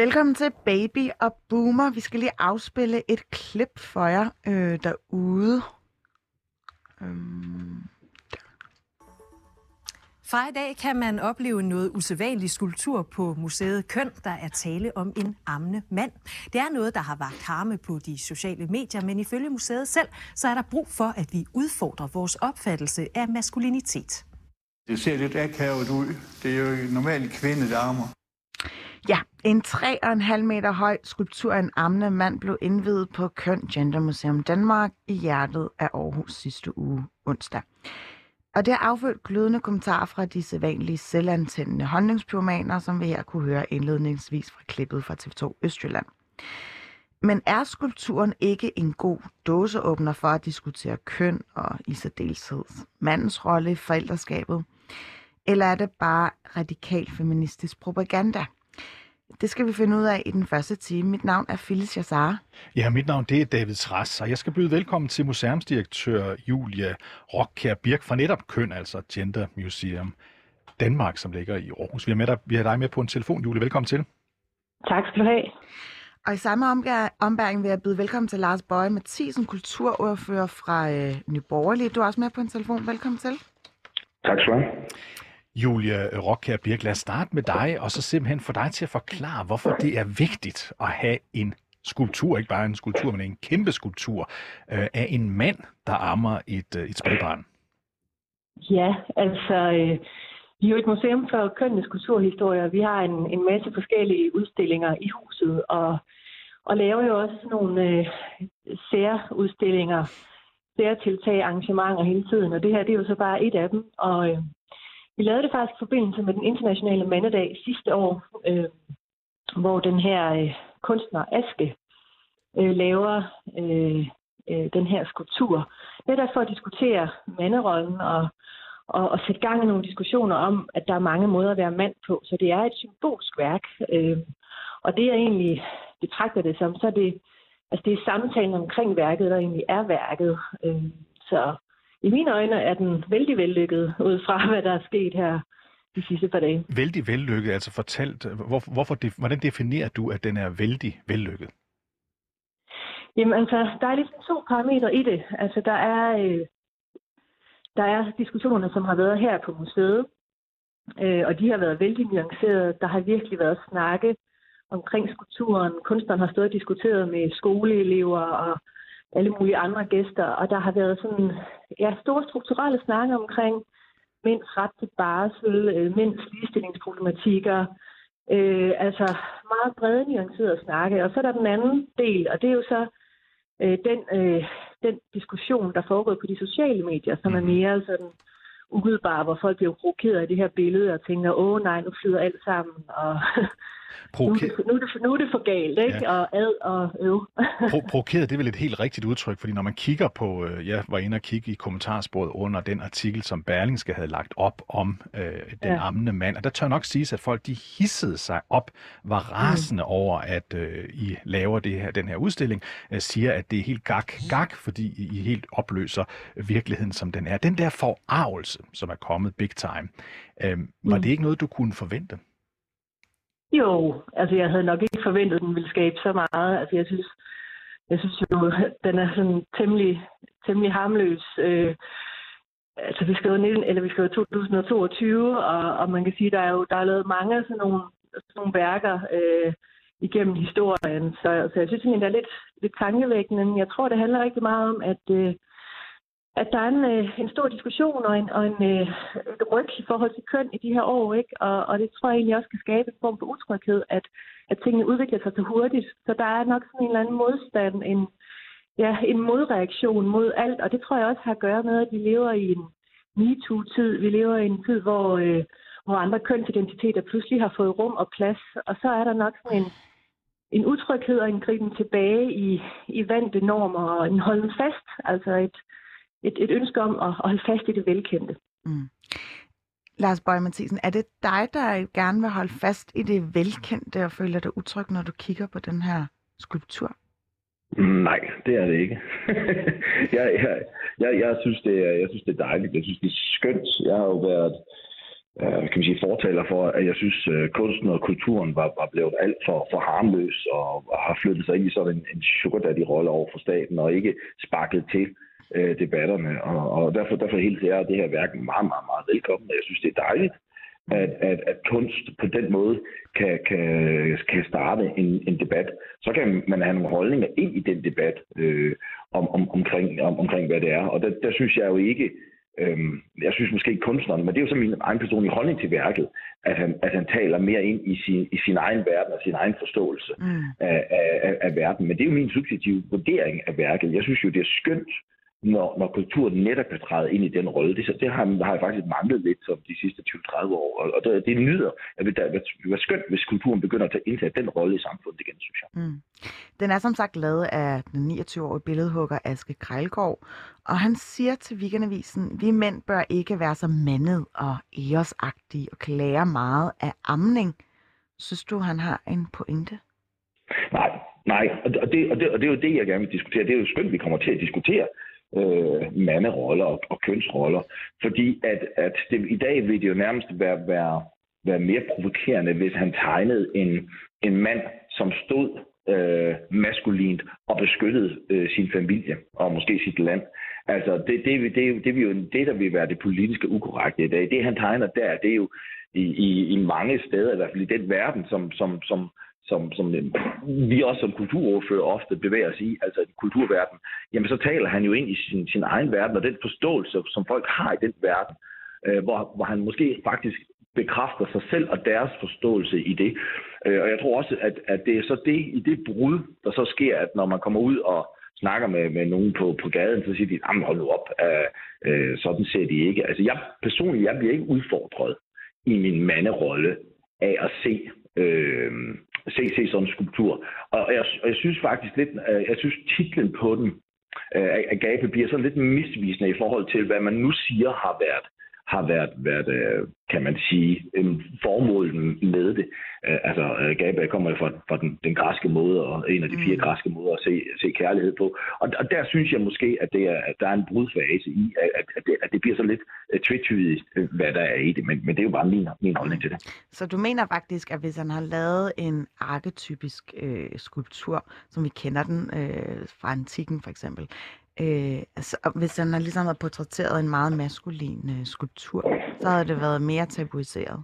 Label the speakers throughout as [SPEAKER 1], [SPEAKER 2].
[SPEAKER 1] Velkommen til Baby og Boomer. Vi skal lige afspille et klip for jer øh, derude. Øhm,
[SPEAKER 2] Fra i dag kan man opleve noget usædvanlig skulptur på museet Køn, der er tale om en ammende mand. Det er noget, der har vagt harme på de sociale medier, men ifølge museet selv, så er der brug for, at vi udfordrer vores opfattelse af maskulinitet.
[SPEAKER 3] Det ser lidt akavet ud. Det er jo normalt en kvinde, der ammer
[SPEAKER 1] ja, en 3,5 meter høj skulptur af en ammende mand blev indvidet på Køn Gender Museum Danmark i hjertet af Aarhus sidste uge onsdag. Og det har affødt glødende kommentarer fra de sædvanlige selvantændende håndlingspyromaner, som vi her kunne høre indledningsvis fra klippet fra TV2 Østjylland. Men er skulpturen ikke en god dåseåbner for at diskutere køn og i særdeleshed mandens rolle i forældreskabet? Eller er det bare radikal feministisk propaganda? Det skal vi finde ud af i den første time. Mit navn er Phyllis Jassar.
[SPEAKER 4] Ja, mit navn det er David Træs, og jeg skal byde velkommen til museumsdirektør Julia Rockkær Birk fra netop Køn, altså Gender Museum Danmark, som ligger i Aarhus. Vi har, med dig, vi har dig med på en telefon, Julie. Velkommen til.
[SPEAKER 5] Tak skal du have.
[SPEAKER 1] Og i samme ombæring vil jeg byde velkommen til Lars Bøje Mathisen, kulturordfører fra øh, Nyborgerlige. Du er også med på en telefon. Velkommen til.
[SPEAKER 6] Tak skal du have.
[SPEAKER 4] Julia øh, Rockkær Birk, lad os starte med dig, og så simpelthen få dig til at forklare, hvorfor det er vigtigt at have en skulptur, ikke bare en skulptur, men en kæmpe skulptur øh, af en mand, der ammer et, øh, et spædbarn.
[SPEAKER 5] Ja, altså, øh, vi er jo et museum for kønnenes kulturhistorie. Vi har en, en masse forskellige udstillinger i huset, og, og laver jo også nogle øh, særudstillinger, særtiltag, arrangementer hele tiden, og det her det er jo så bare et af dem. Og øh, vi lavede det faktisk i forbindelse med den internationale mandedag sidste år, øh, hvor den her øh, kunstner Aske øh, laver øh, øh, den her skulptur. Det er for at diskutere manderollen og, og, og sætte gang i nogle diskussioner om, at der er mange måder at være mand på. Så det er et symbolsk værk. Øh, og det jeg egentlig betragter det som, så er det, altså det er samtalen omkring værket, der egentlig er værket. Øh, så i mine øjne er den vældig vellykket, ud fra hvad der er sket her de sidste par dage.
[SPEAKER 4] Vældig vellykket, altså fortalt, hvor, hvorfor, hvordan definerer du, at den er vældig vellykket?
[SPEAKER 5] Jamen altså, der er ligesom to parametre i det. Altså, der er, øh, der er diskussionerne, som har været her på museet, øh, og de har været vældig nuancerede. Der har virkelig været snakke omkring skulpturen. Kunstneren har stået og diskuteret med skoleelever og alle mulige andre gæster, og der har været sådan, ja, store strukturelle snakke omkring mænds ret til barsel, øh, mænds ligestillingsproblematikker, øh, altså meget brede nuancerede snakke. Og så er der den anden del, og det er jo så øh, den, øh, den diskussion, der foregår på de sociale medier, som er mere sådan umiddelbar, hvor folk bliver provokeret af det her billede og tænker, åh nej, nu flyder alt sammen, og nu, er det, nu, er det, nu er det for galt, ikke? Ja. Og ad og øv.
[SPEAKER 4] Pro- provokeret, det er vel et helt rigtigt udtryk, fordi når man kigger på, øh, jeg var inde og kigge i kommentarsporet under den artikel, som Berlingske havde lagt op om øh, den ja. ammende mand, og der tør nok siges, at folk de hissede sig op, var rasende mm. over, at øh, I laver det her, den her udstilling, øh, siger, at det er helt gak, gak, fordi I helt opløser virkeligheden, som den er. Den der forarvelse, som er kommet big time, øh, var mm. det ikke noget, du kunne forvente?
[SPEAKER 5] Jo, altså jeg havde nok ikke forventet, at den ville skabe så meget. Altså jeg synes, jeg synes jo, at den er sådan temmelig, temmelig harmløs. Øh, altså vi skriver, 19, eller vi skriver 2022, og, og man kan sige, at der er jo der er lavet mange af sådan nogle, sådan nogle værker øh, igennem historien. Så, så jeg synes egentlig, det er lidt, lidt tankevækkende. Jeg tror, det handler rigtig meget om, at øh, at der er en, øh, en stor diskussion og, en, og en, øh, et ryg i forhold til køn i de her år, ikke? Og, og det tror jeg egentlig også kan skabe en form for utryghed, at, at tingene udvikler sig så hurtigt. Så der er nok sådan en eller anden modstand, en, ja, en modreaktion mod alt, og det tror jeg også har at gøre med, at vi lever i en MeToo-tid. Vi lever i en tid, hvor, øh, hvor andre kønsidentiteter pludselig har fået rum og plads. Og så er der nok sådan en, en utryghed og en griben tilbage i, i vante normer og en holden fast, altså et, et, et ønske om at, at holde fast i det velkendte. Mm.
[SPEAKER 1] Lars Bøge Mathisen, er det dig, der gerne vil holde fast i det velkendte og føler dig utryg, når du kigger på den her skulptur?
[SPEAKER 6] Nej, det er det ikke. jeg, jeg, jeg, jeg, synes, det er, jeg synes, det er dejligt. Jeg synes, det er skønt. Jeg har jo været øh, kan man sige, fortaler for, at jeg synes, at øh, kunsten og kulturen var, var blevet alt for, for harmløs og, og har flyttet sig ind i sådan en, en sugar daddy-rolle over for staten og ikke sparket til øh, debatterne. Og, og derfor, derfor helt jeg det her værk meget, meget, meget velkommen. Jeg synes, det er dejligt, at, at, at kunst på den måde kan, kan, kan starte en, en debat. Så kan man have nogle holdninger ind i den debat øh, om, om, omkring, om, omkring, hvad det er. Og der, der synes jeg jo ikke, Øhm, jeg synes måske ikke kunstneren, men det er jo så min egen personlige holdning til værket, at han, at han taler mere ind i sin, i sin egen verden og sin egen forståelse mm. af, af, af verden. Men det er jo min subjektive vurdering af værket. Jeg synes jo, det er skønt, når, når kulturen netop kan træde ind i den rolle. Det, det har, har jeg faktisk manglet lidt som de sidste 20-30 år, og, og det, det nyder. Jeg vil, det vil være skønt, hvis kulturen begynder at tage indtage den rolle i samfundet igen, synes jeg. Mm.
[SPEAKER 1] Den er som sagt lavet af den 29-årige billedhugger Aske Krejlgaard, og han siger til Weekendavisen, vi mænd bør ikke være så mandet og æresagtige og klager meget af amning. Synes du, han har en pointe?
[SPEAKER 6] Nej, nej, og det, og, det, og, det, er jo det, jeg gerne vil diskutere. Det er jo skønt, at vi kommer til at diskutere øh, manderoller og, og kønsroller. Fordi at, at det, i dag vil det jo nærmest være, være, være mere provokerende, hvis han tegnede en, en mand, som stod øh, maskulint og beskyttede øh, sin familie og måske sit land. Altså, det, det, det, det, vil jo, det, der vil være det politiske ukorrekte i dag, det han tegner der, det er jo i, i, i mange steder, i hvert fald i den verden, som, som, som, som, som vi også som kulturordfører ofte bevæger os i, altså i kulturverden, jamen så taler han jo ind i sin, sin egen verden, og den forståelse, som folk har i den verden, øh, hvor, hvor han måske faktisk bekræfter sig selv og deres forståelse i det. Øh, og jeg tror også, at, at det er så det i det brud, der så sker, at når man kommer ud og snakker med, med nogen på, på gaden, så siger de, jamen hold nu op, øh, øh, sådan ser de ikke. Altså jeg personligt, jeg bliver ikke udfordret i min manderolle af at se øh, se, se sådan en skulptur. Og jeg, og jeg synes faktisk lidt, øh, jeg synes titlen på den, øh, Agape, bliver sådan lidt misvisende i forhold til, hvad man nu siger har været har været, været øh, kan man sige, formålet med det. Øh, altså, Gabe kommer fra, fra den, den græske måde, og en af de fire mm. græske måder at se, se kærlighed på. Og, og der synes jeg måske, at, det er, at der er en brudfase i, at, at, det, at det bliver så lidt tvetydigt, hvad der er i det. Men, men det er jo bare min, min holdning til det.
[SPEAKER 1] Så du mener faktisk, at hvis han har lavet en arketypisk øh, skulptur, som vi kender den øh, fra antikken for eksempel, Øh, altså, hvis han har ligesom havde portrætteret en meget maskulin øh, skulptur, så havde det været mere tabuiseret.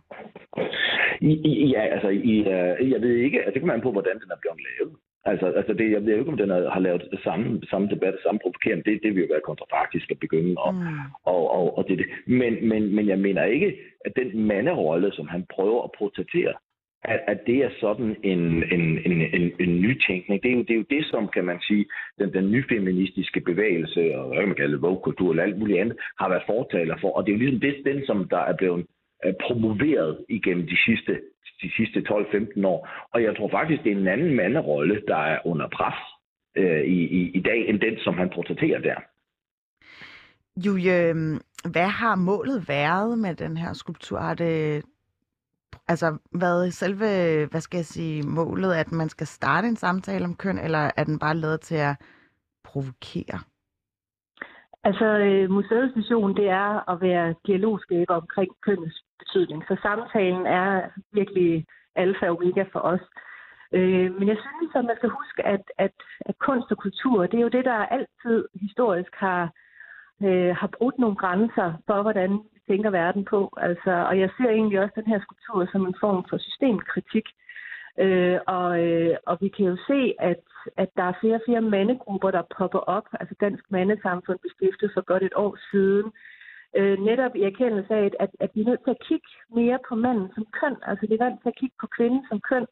[SPEAKER 6] I, i, ja, altså, i, uh, jeg ved ikke, altså, det kommer an på, hvordan den er blevet lavet. Altså, altså det, jeg ved ikke, om den har, har lavet det samme, samme debat, det samme provokerende. Det, det vil jo være kontrafaktisk at begynde. Og, mm. og, og, og det, men, men, men jeg mener ikke, at den manderolle, som han prøver at portrættere, at, at det er sådan en, en, en, en, en nytænkning. Det er, jo, det er jo det, som kan man sige, den, den nyfeministiske bevægelse, og hvad kan man kalde vogue-kultur, eller alt muligt andet, har været fortaler for. Og det er jo ligesom det, den, som der er blevet øh, promoveret igennem de sidste, de sidste 12-15 år. Og jeg tror faktisk, det er en anden manderolle, der er under pres øh, i, i, i dag, end den, som han portrætterer der.
[SPEAKER 1] Julie, øhm, hvad har målet været med den her skulptur? Har det altså hvad selve, hvad skal jeg sige, målet, at man skal starte en samtale om køn, eller er den bare lavet til at provokere?
[SPEAKER 5] Altså, øh, museets vision, det er at være dialogskaber omkring kønnets betydning. Så samtalen er virkelig alfa og omega for os. Øh, men jeg synes, at man skal huske, at, at, at kunst og kultur, det er jo det, der altid historisk har, øh, har brudt nogle grænser for, hvordan vi tænker verden på. Altså, og jeg ser egentlig også den her skulptur som en form for systemkritik. Øh, og, øh, og vi kan jo se, at, at der er flere og flere mandegrupper, der popper op. Altså Dansk Mandesamfund blev stiftet for godt et år siden. Øh, netop i erkendelse af, at, at vi er nødt til at kigge mere på manden som køn. Altså vi er nødt til at kigge på kvinden som køn.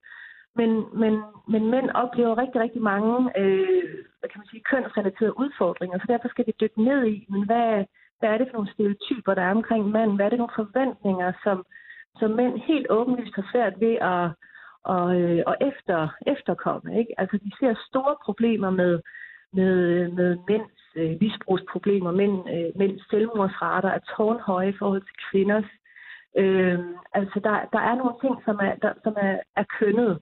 [SPEAKER 5] Men, men, men mænd oplever rigtig, rigtig mange øh, hvad kan man sige, kønsrelaterede udfordringer, så derfor skal vi dykke ned i, men hvad, hvad er det for nogle stereotyper, der er omkring manden? Hvad er det for nogle forventninger, som som mænd helt åbenlyst har svært ved at, og, og øh, efter, efterkomme. Ikke? Altså, de ser store problemer med, med, med mænds øh, misbrugsproblemer, mænd, øh, mænds selvmordsrater er tårnhøje i forhold til kvinders. Øh, altså, der, der er nogle ting, som er, der, som er, er kønnet.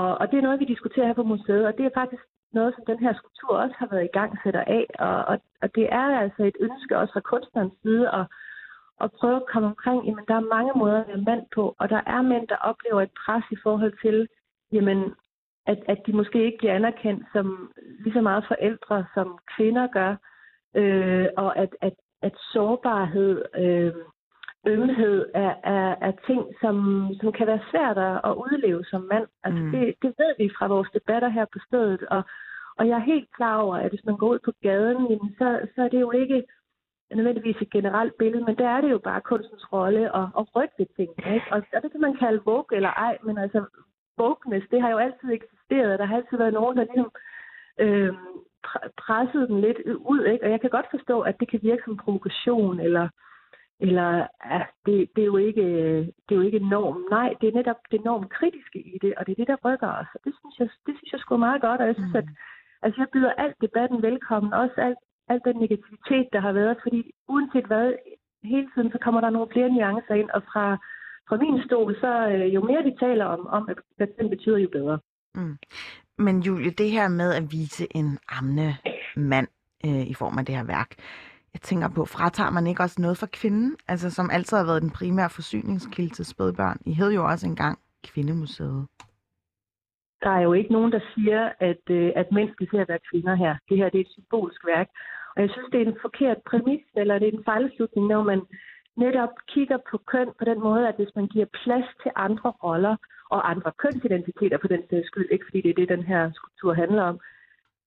[SPEAKER 5] Og, og det er noget, vi diskuterer her på museet, og det er faktisk noget, som den her skulptur også har været i gang sætter af. Og, og, og det er altså et ønske også fra kunstnerens side at, at prøve at komme omkring, jamen der er mange måder at være mand på, og der er mænd, der oplever et pres i forhold til, jamen, at, at de måske ikke bliver anerkendt som lige så meget forældre, som kvinder gør, øh, og at, at, at sårbarhed, øh, ømhed er, er, er ting, som, som kan være svært at udleve som mand. Altså mm. det, det ved vi fra vores debatter her på stedet, og, og jeg er helt klar over, at hvis man går ud på gaden, jamen, så, så er det jo ikke nødvendigvis et generelt billede, men der er det jo bare kunstens rolle at, at rykke ting. Ikke? Og, og det kan man kalde vogue eller ej, men altså wokeness, det har jo altid eksisteret. Der har altid været nogen, der ligesom øh, pressede den lidt ud. Ikke? Og jeg kan godt forstå, at det kan virke som provokation, eller, eller ja, det, det, er jo ikke, det er jo ikke norm. Nej, det er netop det enormt kritiske i det, og det er det, der rykker os. Og det synes jeg, det synes jeg sgu meget godt, og jeg synes, mm. at altså, jeg byder alt debatten velkommen, også alt, alt den negativitet, der har været, fordi uanset hvad, hele tiden, så kommer der nogle flere nuancer ind, og fra fra min stol, så øh, jo mere vi taler om, om hvad den betyder, jo bedre. Mm.
[SPEAKER 1] Men Julie, det her med at vise en amne mand øh, i form af det her værk, jeg tænker på, fratager man ikke også noget for kvinden, altså som altid har været den primære forsyningskilde til spædbørn? I hed jo også engang Kvindemuseet.
[SPEAKER 5] Der er jo ikke nogen, der siger, at, øh, at mænd skal til at være kvinder her. Det her det er et symbolsk værk. Og jeg synes, det er en forkert præmis, eller det er en fejlslutning, når man netop kigger på køn på den måde, at hvis man giver plads til andre roller og andre kønsidentiteter på den sags skyld, ikke fordi det er det, den her skulptur handler om,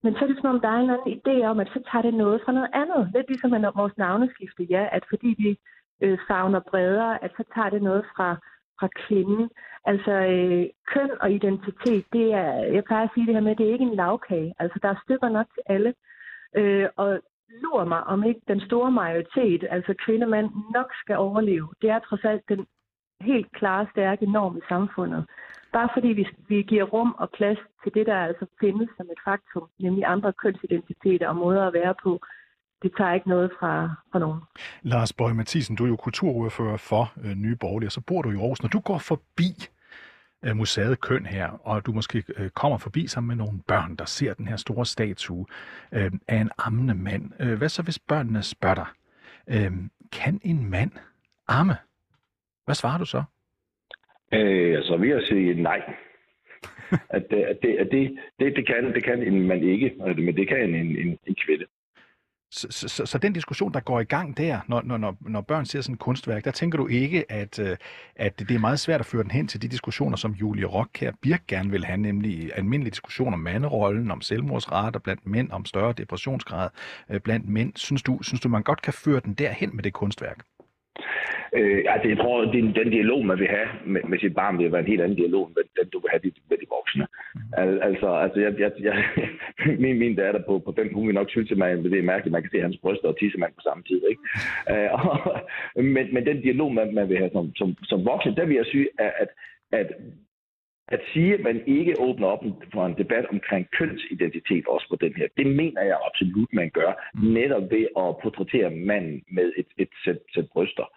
[SPEAKER 5] men så er det som om, der er en eller anden idé om, at så tager det noget fra noget andet. Lidt ligesom med vores navneskifte, ja, at fordi vi øh, savner bredere, at så tager det noget fra, fra kvinden. Altså øh, køn og identitet, det er, jeg plejer at sige det her med, det er ikke en lavkage. Altså der er stykker nok til alle. Øh, og lurer mig, om ikke den store majoritet, altså kvindemand, nok skal overleve. Det er trods alt den helt klare, stærke norm i samfundet. Bare fordi vi, vi giver rum og plads til det, der altså findes som et faktum, nemlig andre kønsidentiteter og måder at være på, det tager ikke noget fra, fra nogen.
[SPEAKER 4] Lars Bøge Mathisen, du er jo kulturordfører for øh, Nye Borgerlige, og så bor du i Aarhus. Når du går forbi øh, museet Køn her, og du måske øh, kommer forbi sammen med nogle børn, der ser den her store statue øh, af en ammende mand. Øh, hvad så, hvis børnene spørger dig, øh, kan en mand amme? Hvad svarer du så?
[SPEAKER 6] Øh, så vil jeg sige nej. at, det, at, det, at det, det, det, kan, det kan en mand ikke, men det kan en, en, en kvinde.
[SPEAKER 4] Så, så, så den diskussion, der går i gang der, når, når, når børn ser sådan et kunstværk, der tænker du ikke, at, øh, at det er meget svært at føre den hen til de diskussioner, som Julie Rock her Birk gerne vil have, nemlig almindelige diskussioner om manderollen, om selvmordsrater blandt mænd, om større depressionsgrad øh, blandt mænd. Synes du, synes du, man godt kan føre den derhen med det kunstværk?
[SPEAKER 6] Øh, altså, jeg tror, at den, den dialog, man vil have med, med sit barn, vil være en helt anden dialog, end den du vil have med de voksne. Mm. Al, altså, altså jeg, jeg, jeg, min, min datter på, på den hun vil nok synes til mig, det er mærkeligt, man kan se hans bryster og tissemand på samme tid. Ikke? uh, og, men, men den dialog, man, man vil have som, som, som voksen, der vil jeg sige, at, at, at at sige, at man ikke åbner op for en debat omkring kønsidentitet også på den her, det mener jeg absolut, man gør, mm. netop ved at portrættere manden med et, et sæt, sæt bryster.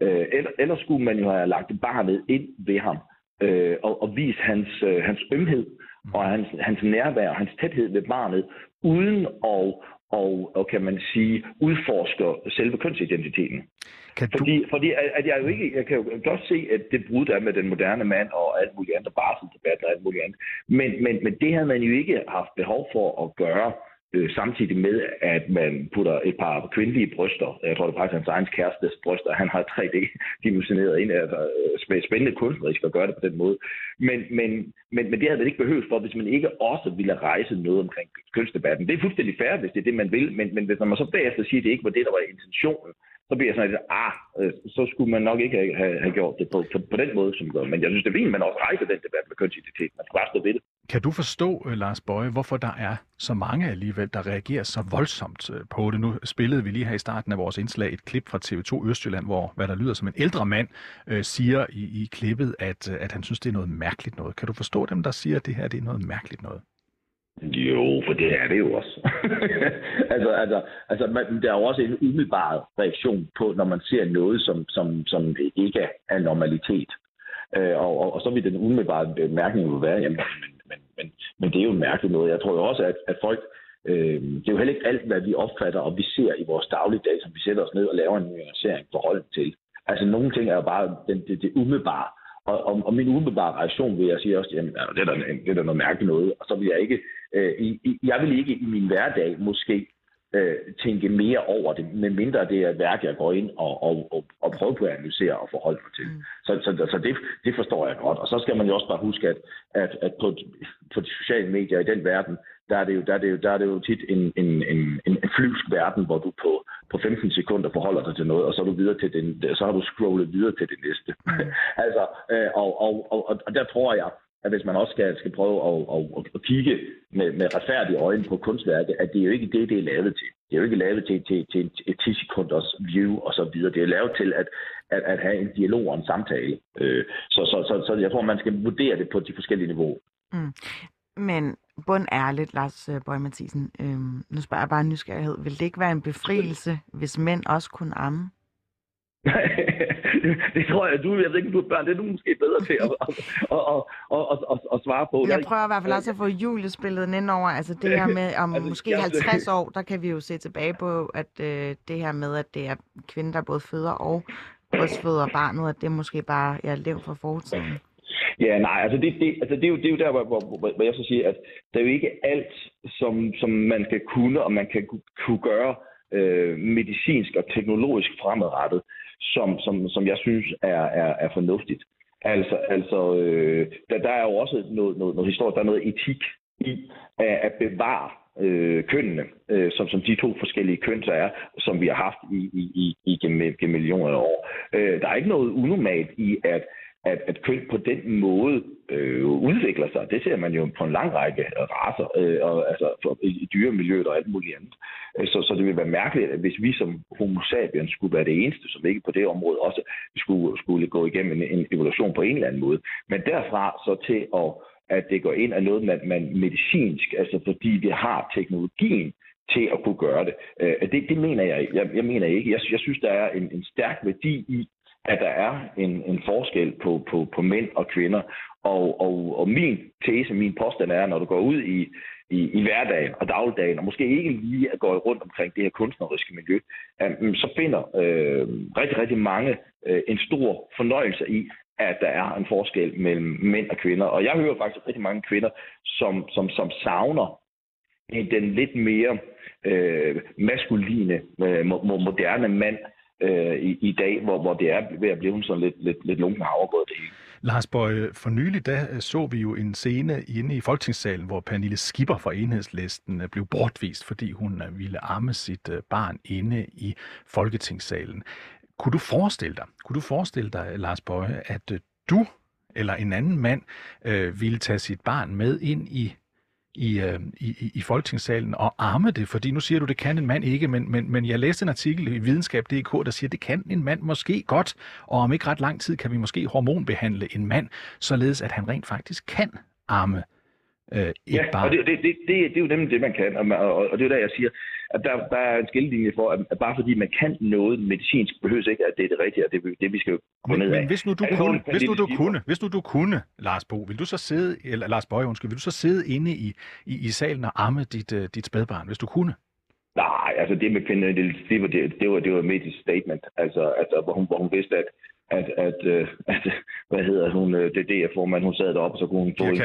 [SPEAKER 6] Øh, eller, ellers skulle man jo have lagt barnet ind ved ham øh, og, og vise hans, øh, hans ømhed og hans, hans nærvær og hans tæthed ved barnet, uden at, og, og kan man sige, udforsker selve kønsidentiteten. Kan du... Fordi, fordi at, jeg jo ikke, jeg kan jo godt se, at det brud er med den moderne mand og alt muligt andet, barselsdebat og alt muligt andet. Men, men, men det havde man jo ikke haft behov for at gøre øh, samtidig med, at man putter et par kvindelige bryster, jeg tror det er faktisk hans egen kærestes bryster, han har 3D-dimensioneret ind, altså øh, spændende kunstnerisk at gøre det på den måde. Men, men, men, men det havde man ikke behøvet for, hvis man ikke også ville rejse noget omkring kønsdebatten. Det er fuldstændig fair, hvis det er det, man vil, men, men hvis man så bagefter siger, at det ikke var det, der var intentionen, så bliver jeg sådan lidt, ah, øh, så skulle man nok ikke have, have, have gjort det på, på, på den måde, som gør. Men jeg synes, det er fint, at man også rejser den debat med kønsidentitet. Man skal bare stå ved det.
[SPEAKER 4] Kan du forstå, øh, Lars Bøje, hvorfor der er så mange alligevel, der reagerer så voldsomt øh, på det? Nu spillede vi lige her i starten af vores indslag et klip fra TV2 Østjylland, hvor hvad der lyder som en ældre mand øh, siger i, i klippet, at, øh, at han synes, det er noget mærkeligt noget. Kan du forstå dem, der siger, at det her det er noget mærkeligt noget?
[SPEAKER 6] Jo, for det er det jo også. altså, altså, altså man, der er jo også en umiddelbar reaktion på, når man ser noget, som, som, som ikke er normalitet. Øh, og, og, og så vil den umiddelbare bemærkning jo være, jamen, men, men, det er jo mærkeligt noget. Jeg tror jo også, at, at folk, øh, det er jo heller ikke alt, hvad vi opfatter og vi ser i vores dagligdag, som vi sætter os ned og laver en nuancering forhold til. Altså nogle ting er jo bare den, det, det umiddelbare. Og, og, og min umiddelbare reaktion vil jeg sige også, jamen, altså, det er da, det er da noget mærkeligt noget. Og så vil jeg ikke, øh, i, jeg vil ikke i min hverdag måske øh, tænke mere over det, medmindre det er et værk, jeg går ind og, og, og, og prøver på at analysere og forholde mig til. Mm. Så, så, så det, det forstår jeg godt. Og så skal man jo også bare huske, at, at, at på, på de sociale medier i den verden, der er det jo, der er det jo, der er det jo tit en, en, en, en, en flyvsk verden, hvor du på, på 15 sekunder forholder dig til noget, og så er du videre til den, så har du scrollet videre til det næste. Mm. altså, øh, og, og, og, og der tror jeg, at hvis man også skal, skal prøve at, at, at kigge med, med retfærdige øjne på kunstværket, at det er jo ikke det, det er lavet til. Det er jo ikke lavet til, til, til et 10 sekunders view og så videre. Det er lavet til at, at, at have en dialog og en samtale. Øh, så, så, så, så jeg tror, man skal vurdere det på de forskellige niveauer. Mm.
[SPEAKER 1] Men bund ærligt, Lars øh, Bøge Mathisen, øhm, nu spørger jeg bare en nysgerrighed. Vil det ikke være en befrielse, hvis mænd også kunne amme?
[SPEAKER 6] det tror jeg, du, jeg ved ikke, du er børn, det er du måske bedre til at, at, at, at, at, at, at svare på.
[SPEAKER 1] Jeg prøver i hvert fald også at få julespillet ind over, altså det her med, om altså, måske 50 år, der kan vi jo se tilbage på, at øh, det her med, at det er kvinder, der både føder og brystføder barnet, at det måske bare er lev for fortiden.
[SPEAKER 6] Ja, nej, altså det, det, altså det, er, jo, det er jo der, hvor, hvor, hvor jeg så siger, at det er jo ikke alt, som, som man skal kunne, og man kan kunne gøre øh, medicinsk og teknologisk fremadrettet som, som, som jeg synes er, er, er fornuftigt. Altså, altså øh, der, der er jo også noget, noget, noget historie, der er noget etik i at, at bevare øh, kønnene, øh, som, som de to forskellige køn så er, som vi har haft i, i, i, i gennem, gennem millioner af år. Øh, der er ikke noget unormalt i, at at, at køn på den måde øh, udvikler sig. Det ser man jo på en lang række raser, øh, og, altså for, i, dyremiljøet og alt muligt andet. Øh, så, så det vil være mærkeligt, at hvis vi som homo sapiens skulle være det eneste, som ikke på det område også skulle, skulle gå igennem en, en evolution på en eller anden måde. Men derfra så til at, at det går ind af noget, man, man medicinsk, altså fordi vi har teknologien til at kunne gøre det. Øh, det, det mener jeg, jeg, jeg mener ikke. Jeg, jeg synes, der er en, en stærk værdi i at der er en, en forskel på, på, på mænd og kvinder. Og, og, og min tese, min påstand er, når du går ud i, i, i hverdagen og dagligdagen, og måske ikke lige at gå rundt omkring det her kunstneriske miljø, um, så finder øh, rigtig, rigtig mange øh, en stor fornøjelse i, at der er en forskel mellem mænd og kvinder. Og jeg hører faktisk rigtig mange kvinder, som, som, som savner den lidt mere øh, maskuline, øh, moderne mand, øh, i, i dag, hvor, hvor det er ved at blive sådan lidt, lidt, lidt lunken havregrød det hele.
[SPEAKER 4] Lars Bøge, for nylig da øh, så vi jo en scene inde i Folketingssalen, hvor Pernille Skipper fra Enhedslisten øh, blev bortvist, fordi hun øh, ville amme sit barn inde i Folketingssalen. Kunne du forestille dig, kunne du forestille dig, Lars Bøge, at du eller en anden mand øh, ville tage sit barn med ind i i, øh, i, i Folketingssalen og arme det, fordi nu siger du, det kan en mand ikke, men, men, men jeg læste en artikel i videnskab.dk, der siger, det kan en mand måske godt, og om ikke ret lang tid kan vi måske hormonbehandle en mand, således at han rent faktisk kan arme øh, et
[SPEAKER 6] ja,
[SPEAKER 4] barn.
[SPEAKER 6] og det, det, det, det, det er jo nemlig det, man kan, og, og, og det er jo der, jeg siger, at der, der er en skillelinje for, at bare fordi man kan noget medicinsk, behøver ikke, at det er det rigtige, og det, det vi skal gå ned
[SPEAKER 4] af. Men hvis nu du kunne, hvis nu du kunne, hvis nu du kunne, Lars Bo, vil du så sidde, eller Lars Bøge, undskyld, vil du så sidde inde i, i, i salen og amme dit, uh, dit spædbarn, hvis du kunne?
[SPEAKER 6] Nej, altså det med kvinden, det, det, var, det, det var, det var med et statement, altså, altså hvor, hun, hvor hun vidste, at at, at, øh, at, hvad hedder hun, øh, det er formand hun sad deroppe, så kunne hun få
[SPEAKER 4] en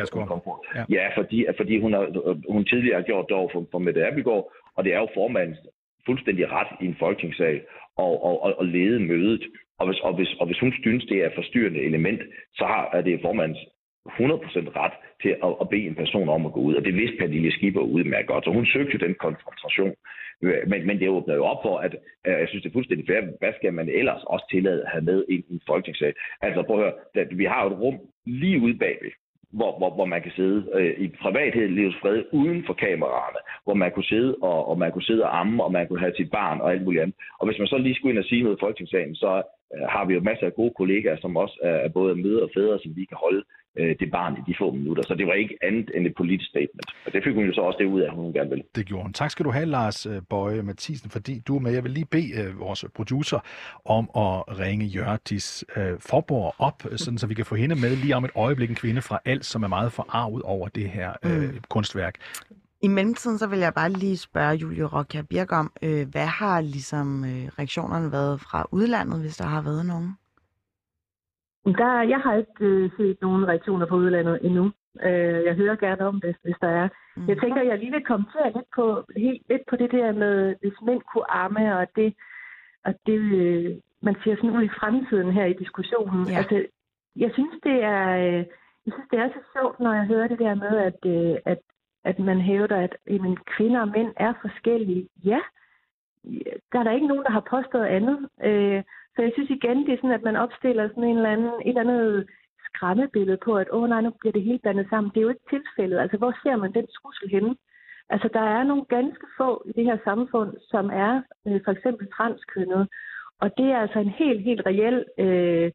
[SPEAKER 6] Ja. ja, fordi, fordi hun, har, hun tidligere har gjort det over for, for Mette Abelgaard, og det er jo formandens fuldstændig ret i en folketingssag og, og, og, og lede mødet. Og hvis, og, hvis, og hvis hun synes, det er et forstyrrende element, så har, er det formandens 100% ret til at, at bede en person om at gå ud. Og det vidste Pernille Skipper udmærket godt. Så hun søgte jo den konfrontation. Men, men det åbner jo op for, at jeg synes, det er fuldstændig fair. Hvad skal man ellers også tillade at have med i en folketingssag? Altså prøv at høre, vi har jo et rum lige ude bagved hvor, hvor, hvor man kan sidde øh, i privatlivets fred uden for kameraerne, hvor man kunne sidde og, og man kunne sidde og amme, og man kunne have sit barn og alt muligt andet. Og hvis man så lige skulle ind og sige noget i Folketingssalen, så øh, har vi jo masser af gode kollegaer, som også er både mødre og fædre, som vi kan holde øh, det barn i de få minutter. Så det var ikke andet end et politisk statement. Og det fik hun jo så også det ud af, at hun gerne ville.
[SPEAKER 4] Det gjorde hun. Tak skal du have, Lars øh, Bøje Mathisen, fordi du er med. Jeg vil lige bede øh, vores producer om at ringe Jørtis øh, Forborg op, sådan så vi kan få hende med lige om et øjeblik. En kvinde fra Als, som er meget forarvet over det her øh, mm. kunstværk.
[SPEAKER 1] I mellemtiden så vil jeg bare lige spørge Julie Rokia Birk om, øh, hvad har ligesom øh, reaktionerne været fra udlandet, hvis der har været nogen?
[SPEAKER 5] Der, jeg har ikke øh, set nogen reaktioner fra udlandet endnu. Øh, jeg hører gerne om det, hvis der er. Mm. Jeg tænker, jeg lige vil kommentere lidt på, helt, lidt på det der med, hvis mænd kunne arme, og det, og det øh, man siger sådan ud i fremtiden her i diskussionen. Ja. Altså, jeg synes, det er, øh, jeg synes, det er så sjovt, når jeg hører det der med, at, øh, at, at man hævder, at jamen, kvinder og mænd er forskellige. Ja, der er der ikke nogen, der har påstået andet. Øh, så jeg synes igen, det er sådan, at man opstiller sådan en eller anden, et eller andet skræmmebillede på, at åh nej, nu bliver det helt blandet sammen. Det er jo ikke tilfældet. Altså, hvor ser man den trussel henne? Altså, der er nogle ganske få i det her samfund, som er øh, for eksempel transkønnet. Og det er altså en helt, helt reel øh,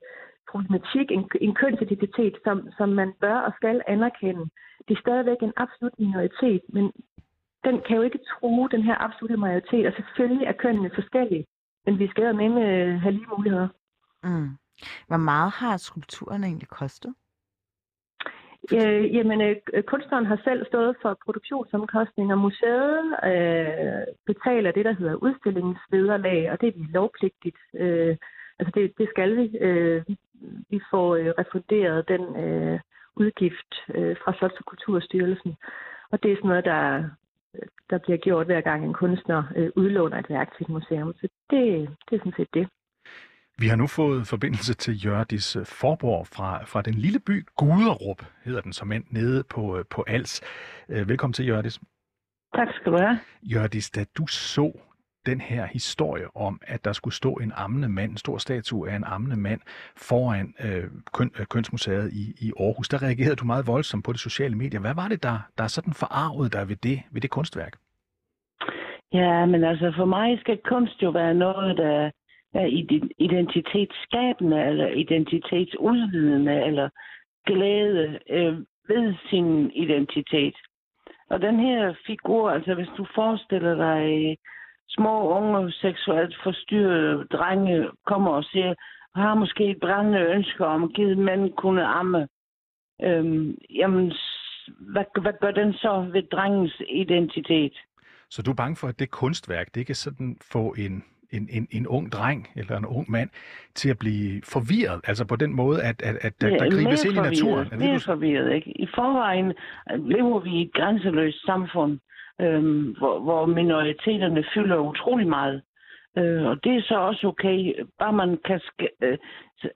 [SPEAKER 5] problematik, en, en kønsidentitet, som, som man bør og skal anerkende. Det er stadigvæk en absolut minoritet, men den kan jo ikke true den her absolute majoritet, og selvfølgelig er kønnene forskellige men vi skal med med have lige muligheder.
[SPEAKER 1] Mm. Hvor meget har skulpturen egentlig kostet?
[SPEAKER 5] Øh, jamen, øh, kunstneren har selv stået for produktionsomkostninger. Museet øh, betaler det, der hedder udstillingsvederlag, og det er vi lovpligtigt. Øh, altså, det, det skal vi. Øh, vi får øh, refunderet den øh, udgift øh, fra Slots- og Kulturstyrelsen. Og det er sådan noget, der der bliver gjort hver gang en kunstner øh, udlåner et værk til et museum. Så det, det er sådan set det.
[SPEAKER 4] Vi har nu fået forbindelse til Jørdis Forborg fra, fra den lille by Guderup, hedder den som end, nede på, øh, på Als. Øh, velkommen til, Jørdis.
[SPEAKER 5] Tak skal du have.
[SPEAKER 4] Jørdis, da du så den her historie om, at der skulle stå en ammende mand, en stor statue af en ammende mand, foran øh, køn, øh, Kønsmuseet i, i Aarhus. Der reagerede du meget voldsomt på de sociale medier. Hvad var det, der, der sådan forarvede dig ved det, ved det kunstværk?
[SPEAKER 7] Ja, men altså for mig skal kunst jo være noget, der er identitetsskabende, eller identitetsudvidende, eller glæde øh, ved sin identitet. Og den her figur, altså hvis du forestiller dig små unge seksuelt forstyrrede drenge kommer og siger, har måske et brændende ønske om at give mænd kunne amme. Øhm, jamen, hvad, hvad gør den så ved drengens identitet?
[SPEAKER 4] Så du er bange for, at det kunstværk, det kan sådan få en, en, en, en ung dreng eller en ung mand til at blive forvirret? Altså på den måde, at, at, at der, ja, der gribes ind i naturen?
[SPEAKER 7] Er det, mere du... forvirret, ikke? I forvejen lever vi i et grænseløst samfund øh, hvor, hvor minoriteterne fylder utrolig meget. Øh, og det er så også okay, bare man kan øh,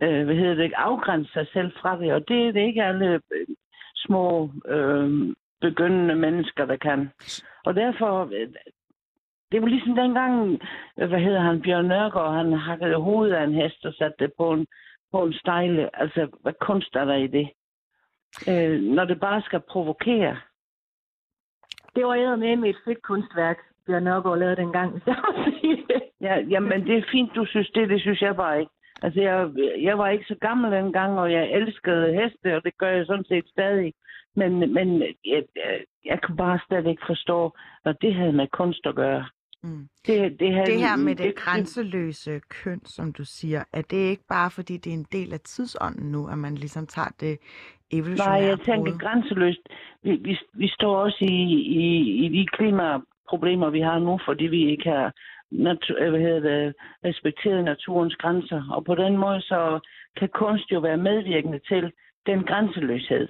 [SPEAKER 7] øh, hvad hedder det, afgrænse sig selv fra det, og det er det ikke alle øh, små øh, begyndende mennesker, der kan. Og derfor, øh, det var ligesom dengang, hvad hedder han, Bjørn Nørgaard, han hakkede hovedet af en hest og satte det på en, på en stejle. Altså, hvad kunst er der i det? Øh, når det bare skal provokere.
[SPEAKER 5] Det var jeg med med et fedt kunstværk, Bjørn Nørgaard lavede dengang, hvis jeg må sige det.
[SPEAKER 7] Ja, jamen, det er fint, du synes det. Det synes jeg bare ikke. Altså, jeg, jeg var ikke så gammel dengang, og jeg elskede heste, og det gør jeg sådan set stadig. Men, men jeg, jeg, jeg kunne bare slet ikke forstå, hvad det havde med kunst at gøre.
[SPEAKER 1] Mm. Det, det, havde, det her med det, det grænseløse køn, som du siger, er det ikke bare fordi, det er en del af tidsånden nu, at man ligesom tager det evolutionære
[SPEAKER 7] Nej, jeg tænker grænseløst. Vi, vi, vi står også i, i, i de klimaproblemer, vi har nu, fordi vi ikke har natur, hvad hedder det, respekteret naturens grænser. Og på den måde så kan kunst jo være medvirkende til den grænseløshed.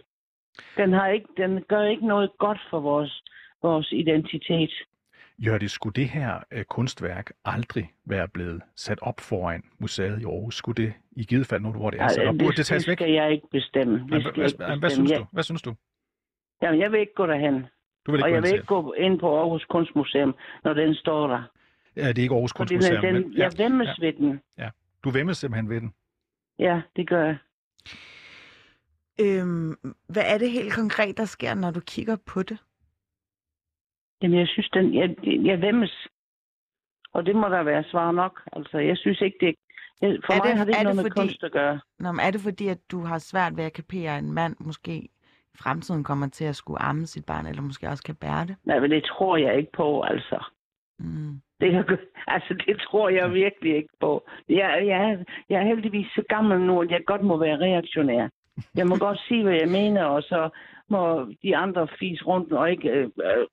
[SPEAKER 7] Den, har ikke, den gør ikke noget godt for vores, vores identitet.
[SPEAKER 4] Det, skulle det her uh, kunstværk aldrig være blevet sat op foran museet i Aarhus? Skulle det i givet fald, nu hvor det er sat op, burde det tages væk?
[SPEAKER 7] Det skal jeg ikke bestemme. Det
[SPEAKER 4] hvad, hvad, hvad, bestemme. hvad, synes du? Hvad synes du?
[SPEAKER 7] Jamen, jeg vil ikke gå derhen.
[SPEAKER 4] Du vil ikke
[SPEAKER 7] og jeg
[SPEAKER 4] vil
[SPEAKER 7] ikke gå ind på Aarhus Kunstmuseum, når den står der.
[SPEAKER 4] Ja, det er ikke Aarhus Kunstmuseum.
[SPEAKER 7] Den, men, ja, jeg vemmes ja, ved den.
[SPEAKER 4] Ja, du vemmes simpelthen ved den?
[SPEAKER 7] Ja, det gør jeg.
[SPEAKER 1] Øhm, hvad er det helt konkret, der sker, når du kigger på det?
[SPEAKER 7] Jamen, jeg synes, den, jeg, jeg vemmes. Og det må der være svar nok. Altså, jeg synes ikke, det... Jeg, for
[SPEAKER 1] Er
[SPEAKER 7] mig
[SPEAKER 1] det-
[SPEAKER 7] har det ikke
[SPEAKER 1] det
[SPEAKER 7] noget med
[SPEAKER 1] fordi-
[SPEAKER 7] kunst at gøre.
[SPEAKER 1] Nå, men er det fordi, at du har svært ved at kapere, at en mand måske i fremtiden kommer til at skulle amme sit barn, eller måske også kan bære det?
[SPEAKER 7] Nej, men det tror jeg ikke på, altså.
[SPEAKER 1] Mm.
[SPEAKER 7] Det, kan- altså, det tror jeg virkelig ikke på. Jeg, jeg, jeg er heldigvis så gammel nu, at jeg godt må være reaktionær. Jeg må godt sige, hvad jeg mener, og så må de andre fise rundt og ikke øh, øh,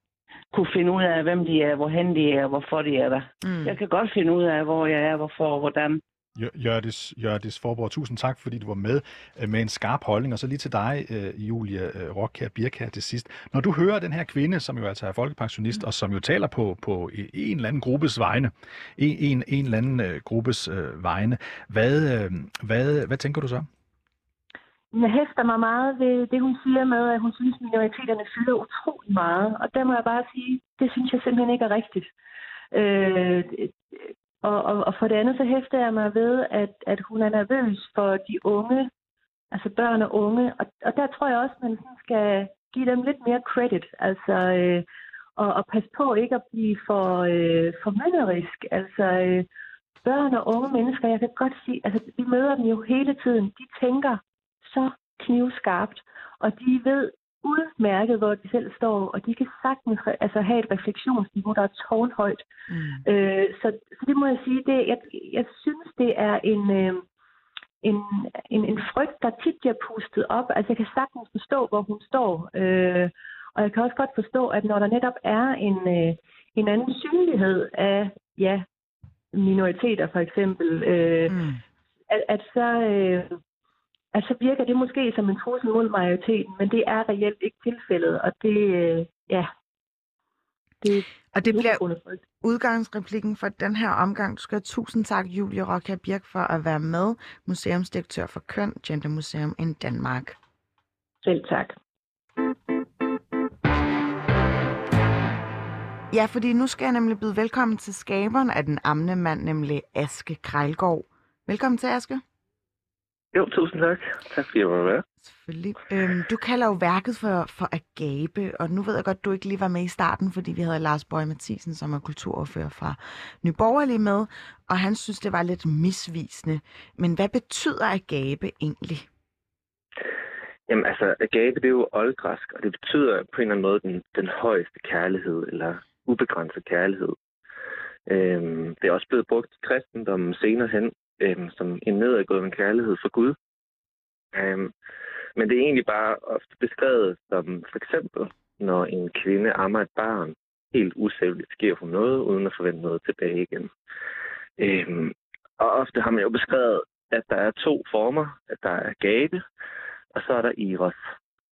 [SPEAKER 7] kunne finde ud af, hvem de er, hvorhen de er, hvorfor de er der.
[SPEAKER 1] Mm.
[SPEAKER 7] Jeg kan godt finde ud af, hvor jeg er, hvorfor og hvordan.
[SPEAKER 4] Jør- Jørdis, Jørdis Forborg, tusind tak, fordi du var med øh, med en skarp holdning. Og så lige til dig, øh, Julia øh, Rockkær Birkær til sidst. Når du hører den her kvinde, som jo altså er folkepensionist, og som jo taler på, på en eller anden gruppes vegne, en, en, en eller anden gruppes øh, vegne, hvad, hvad, hvad tænker du så?
[SPEAKER 5] Jeg hæfter mig meget ved det, hun siger med, at hun synes, at minoriteterne fylder utrolig meget. Og der må jeg bare sige, det synes jeg simpelthen ikke er rigtigt. Øh, og, og, og for det andet, så hæfter jeg mig ved, at, at hun er nervøs for de unge, altså børn og unge. Og, og der tror jeg også, at man sådan skal give dem lidt mere credit. Altså, øh, og, og passe på ikke at blive for, øh, for mynderisk. Altså, øh, børn og unge mennesker, jeg kan godt sige, altså vi møder dem jo hele tiden. De tænker så knivskarpt, og de ved udmærket, hvor de selv står, og de kan sagtens altså, have et refleksionsniveau, der er tårnhøjt.
[SPEAKER 1] Mm.
[SPEAKER 5] Øh, så, så det må jeg sige, det, jeg, jeg synes, det er en, øh, en, en, en frygt, der tit bliver pustet op. Altså jeg kan sagtens forstå, hvor hun står, øh, og jeg kan også godt forstå, at når der netop er en, øh, en anden synlighed af ja, minoriteter for eksempel, øh,
[SPEAKER 1] Mm.
[SPEAKER 5] at, at så... Øh, at så virker det måske som en trussel mod majoriteten, men det er reelt ikke tilfældet, og det, øh, ja, det
[SPEAKER 1] Og det bliver udgangsreplikken for den her omgang. Du skal have tusind tak, Julie Rocka Birk, for at være med. Museumsdirektør for Køn, Gender Museum i Danmark.
[SPEAKER 5] Selv tak.
[SPEAKER 1] Ja, fordi nu skal jeg nemlig byde velkommen til skaberen af den amne mand, nemlig Aske Krejlgaard. Velkommen til, Aske.
[SPEAKER 8] Jo, tusind tak. Tak fordi jeg var med.
[SPEAKER 1] Selvfølgelig. Øhm, du kalder jo værket for, for at gabe, og nu ved jeg godt, du ikke lige var med i starten, fordi vi havde Lars Bøge Mathisen, som er kulturordfører fra Nyborgerlig med, og han synes, det var lidt misvisende. Men hvad betyder at gabe egentlig?
[SPEAKER 8] Jamen altså, agape, det er jo oldgræsk, og det betyder på en eller anden måde den, den højeste kærlighed, eller ubegrænset kærlighed. Øhm, det er også blevet brugt i kristendommen senere hen, øhm, som en nedadgående kærlighed for Gud. Øhm, men det er egentlig bare ofte beskrevet som for eksempel, når en kvinde ammer et barn, helt usædvanligt sker hun noget, uden at forvente noget tilbage igen. Øhm, og ofte har man jo beskrevet, at der er to former, at der er gabe, og så er der Eros.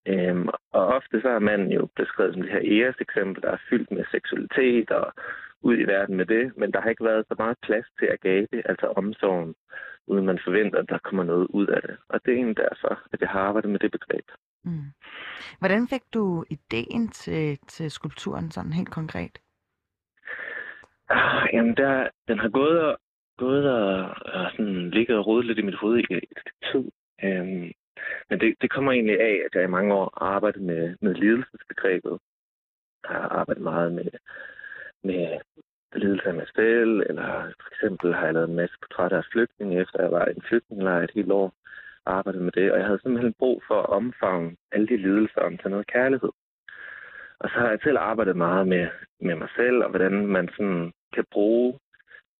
[SPEAKER 8] Øhm, og ofte så er manden jo beskrevet som det her Eros eksempel, der er fyldt med seksualitet og ud i verden med det, men der har ikke været så meget plads til at gabe, altså omsorgen, uden man forventer, at der kommer noget ud af det. Og det er egentlig derfor, at jeg har arbejdet med det begreb.
[SPEAKER 1] Mm. Hvordan fik du ideen til, til skulpturen sådan helt konkret?
[SPEAKER 8] Ah, jamen, der, den har gået og, gået og, og sådan ligget og rodet lidt i mit hoved i et tid. Øhm, men det, det kommer egentlig af, at jeg i mange år har arbejdet med, med lidelsesbegrebet. Jeg har arbejdet meget med, med lidelse af mig selv, eller for eksempel har jeg lavet en masse portrætter af flygtninge, efter jeg var i en flygtningelejr et helt år og arbejdet med det. Og jeg havde simpelthen brug for at omfavne alle de lidelser om til noget kærlighed. Og så har jeg selv arbejdet meget med, med mig selv, og hvordan man sådan kan bruge,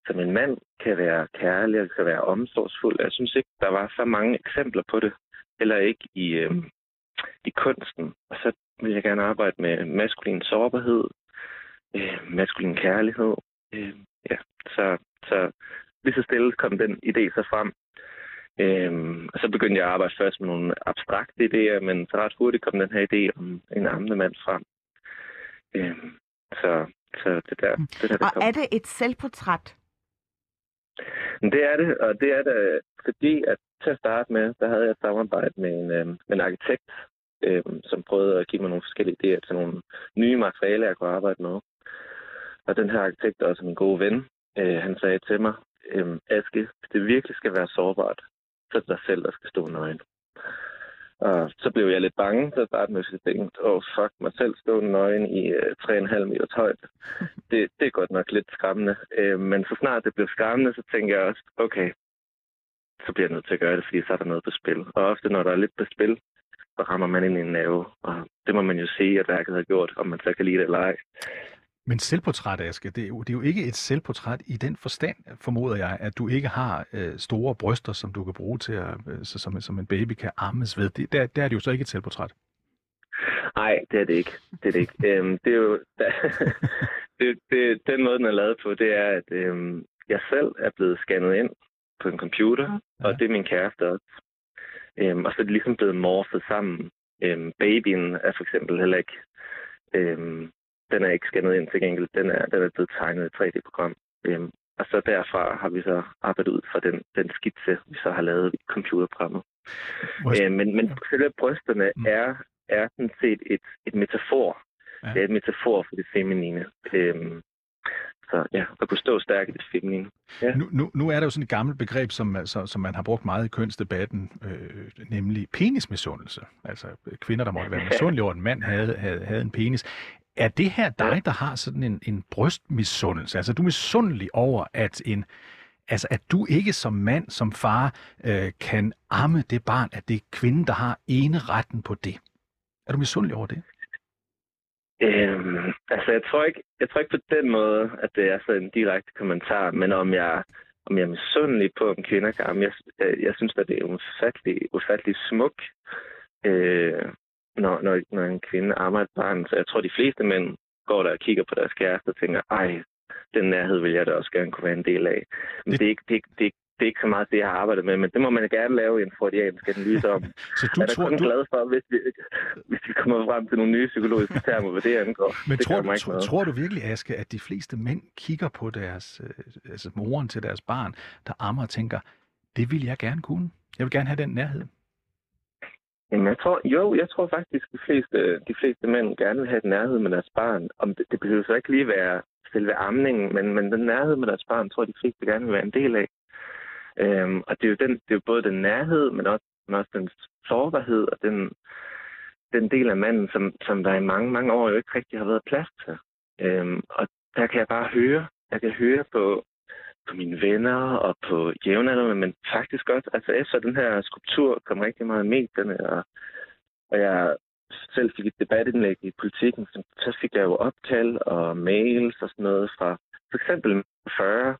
[SPEAKER 8] som en mand kan være kærlig og kan være omsorgsfuld. Jeg synes ikke, der var så mange eksempler på det, eller ikke i, øh, i kunsten. Og så vil jeg gerne arbejde med maskulin sårbarhed, øh, maskulin kærlighed. Øh, ja, så, så lige så stille kom den idé så frem. Øhm, og så begyndte jeg at arbejde først med nogle abstrakte idéer, men så ret hurtigt kom den her idé om en ammende mand frem. Øhm, så, så det der, det der, det
[SPEAKER 1] Og
[SPEAKER 8] kom.
[SPEAKER 1] er det et selvportræt?
[SPEAKER 8] Det er det, og det er det, fordi at til at starte med, der havde jeg et samarbejde med en, øh, med en arkitekt, øh, som prøvede at give mig nogle forskellige idéer til nogle nye materialer, jeg kunne arbejde med. Og den her arkitekt er også min gode ven. Øh, han sagde til mig, øh, Aske, hvis det virkelig skal være sårbart, så er det dig selv, der skal stå nøgen. Og så blev jeg lidt bange til at starte med, at jeg tænkte, åh oh, fuck, mig selv stå nøgen i øh, 3,5 meters højde. Det, det er godt nok lidt skræmmende. Øh, men så snart det blev skræmmende, så tænkte jeg også, okay, så bliver jeg nødt til at gøre det, fordi så er der noget på spil. Og ofte, når der er lidt på spil, så rammer man ind i en nerve. Og det må man jo sige, at værket har gjort, om man så kan lide det eller ej.
[SPEAKER 4] Men selvportræt, Aske, det er, jo, det er jo ikke et selvportræt i den forstand, formoder jeg, at du ikke har øh, store bryster, som du kan bruge til at, øh, så, som, som en baby kan ammes ved. Det, der, der er det jo så ikke et selvportræt.
[SPEAKER 8] Nej, det er det ikke. Det er det ikke. øhm, det er jo, der, det, det, den måde, den er lavet på, det er, at øhm, jeg selv er blevet scannet ind på en computer, ja. og det er min kæreste også. Øhm, og så er det ligesom blevet morfet sammen. Øhm, babyen er for eksempel heller ikke øhm, den er ikke scannet ind til gengæld. Den er, den er blevet tegnet i 3D-program. Øhm, og så derfra har vi så arbejdet ud fra den, den skitse, vi så har lavet i computerprogrammet. Øhm, men, men selve brysterne mm. er, er sådan set et, et metafor. Ja. Det er et metafor for det feminine. Øhm, så ja, at kunne stå stærkt i det feminine. Ja.
[SPEAKER 4] Nu, nu, nu er der jo sådan et gammelt begreb, som, som, som man har brugt meget i kønsdebatten, øh, nemlig penismisundelse. Altså kvinder, der måtte være misundelige over, at en mand havde, havde, havde en penis. Er det her dig, der har sådan en, en brystmisundelse? Altså, du er misundelig over, at en, altså, at du ikke som mand, som far, øh, kan amme det barn, at det er kvinden, der har ene retten på det. Er du misundelig over det?
[SPEAKER 8] Øhm, altså, jeg tror, ikke, jeg tror ikke på den måde, at det er sådan en direkte kommentar, men om jeg, om jeg er misundelig på, om kvinder kan amme, jeg, jeg, jeg synes, at det er ufattelig, ufattelig smuk øh, når, når, når en kvinde ammer et barn. Så jeg tror, de fleste mænd går der og kigger på deres kæreste og tænker, ej, den nærhed vil jeg da også gerne kunne være en del af. Men det, det, er, ikke, det, er, det, er, det er ikke så meget det, jeg har arbejdet med, men det må man gerne lave en freudiansk analyse om.
[SPEAKER 4] så du
[SPEAKER 8] er
[SPEAKER 4] tror,
[SPEAKER 8] kun
[SPEAKER 4] du...
[SPEAKER 8] glad for, hvis vi, hvis vi kommer frem til nogle nye psykologiske termer, hvad det angår.
[SPEAKER 4] Men
[SPEAKER 8] det
[SPEAKER 4] tror, du, tro, tror du virkelig, Aske, at de fleste mænd kigger på deres, øh, altså moren til deres barn, der ammer og tænker, det vil jeg gerne kunne. Jeg vil gerne have den nærhed.
[SPEAKER 8] Jamen, jeg tror, jo, jeg tror faktisk, at de fleste, de fleste mænd gerne vil have et nærhed med deres barn. Om det, det behøver så ikke lige være selve amningen, men, men den nærhed med deres barn, tror jeg, de fleste gerne vil være en del af. Øhm, og det er, jo den, det er jo både den nærhed, men også, men også den sårbarhed og den, den del af manden, som, som der i mange, mange år jo ikke rigtig har været plads til. Øhm, og der kan jeg bare høre, jeg kan høre på, på mine venner og på jævnaldrende, men faktisk også, altså efter den her skulptur kom rigtig meget i medierne, og, og jeg selv fik et debatindlæg i politikken, så fik jeg jo opkald og mails og sådan noget fra for eksempel 40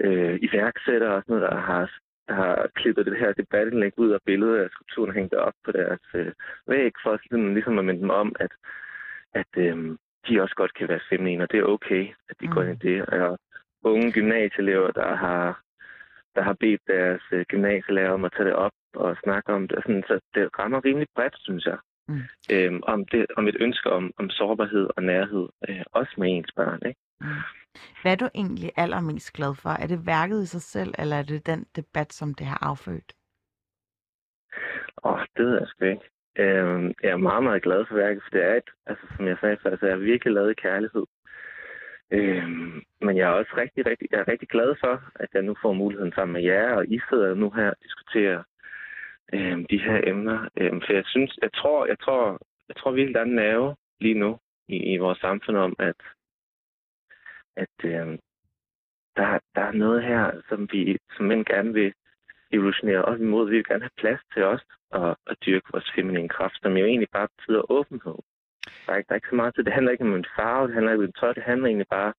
[SPEAKER 8] øh, iværksættere og sådan noget, der har, der har klippet det her debatindlæg ud af billedet af skulpturen hængt op på deres øh, væg, for sådan, ligesom at minde dem om, at, at øh, de også godt kan være feminine, og det er okay, at de mm. går ind i det. Og unge gymnasieelever, der har, der har bedt deres øh, gymnasielærer om at tage det op og snakke om det. Sådan, så det rammer rimelig bredt, synes jeg. Mm. Øhm, om, det, om et ønske om, om sårbarhed og nærhed, øh, også med ens børn. Ikke? Mm.
[SPEAKER 1] Hvad er du egentlig allermest glad for? Er det værket i sig selv, eller er det den debat, som det har affødt?
[SPEAKER 8] Åh, oh, det ved jeg sgu ikke. Øhm, jeg er meget, meget glad for værket, for det er et, altså som jeg sagde før, så jeg har virkelig lavet kærlighed. Øhm, men jeg er også rigtig, rigtig, jeg er rigtig glad for, at jeg nu får muligheden sammen med jer, og I sidder nu her og diskuterer øhm, de her emner. Øhm, for jeg synes, jeg tror, jeg tror, jeg tror virkelig, der er en nerve lige nu i, i vores samfund om, at, at øhm, der, der er noget her, som vi som mænd gerne vil evolutionere op imod. Vi vil gerne have plads til os og, at dyrke vores feminine kraft, som jo egentlig bare betyder åbenhed. Ikke, der er ikke så meget til det. handler ikke om en farve, det handler ikke om tøj, det handler egentlig bare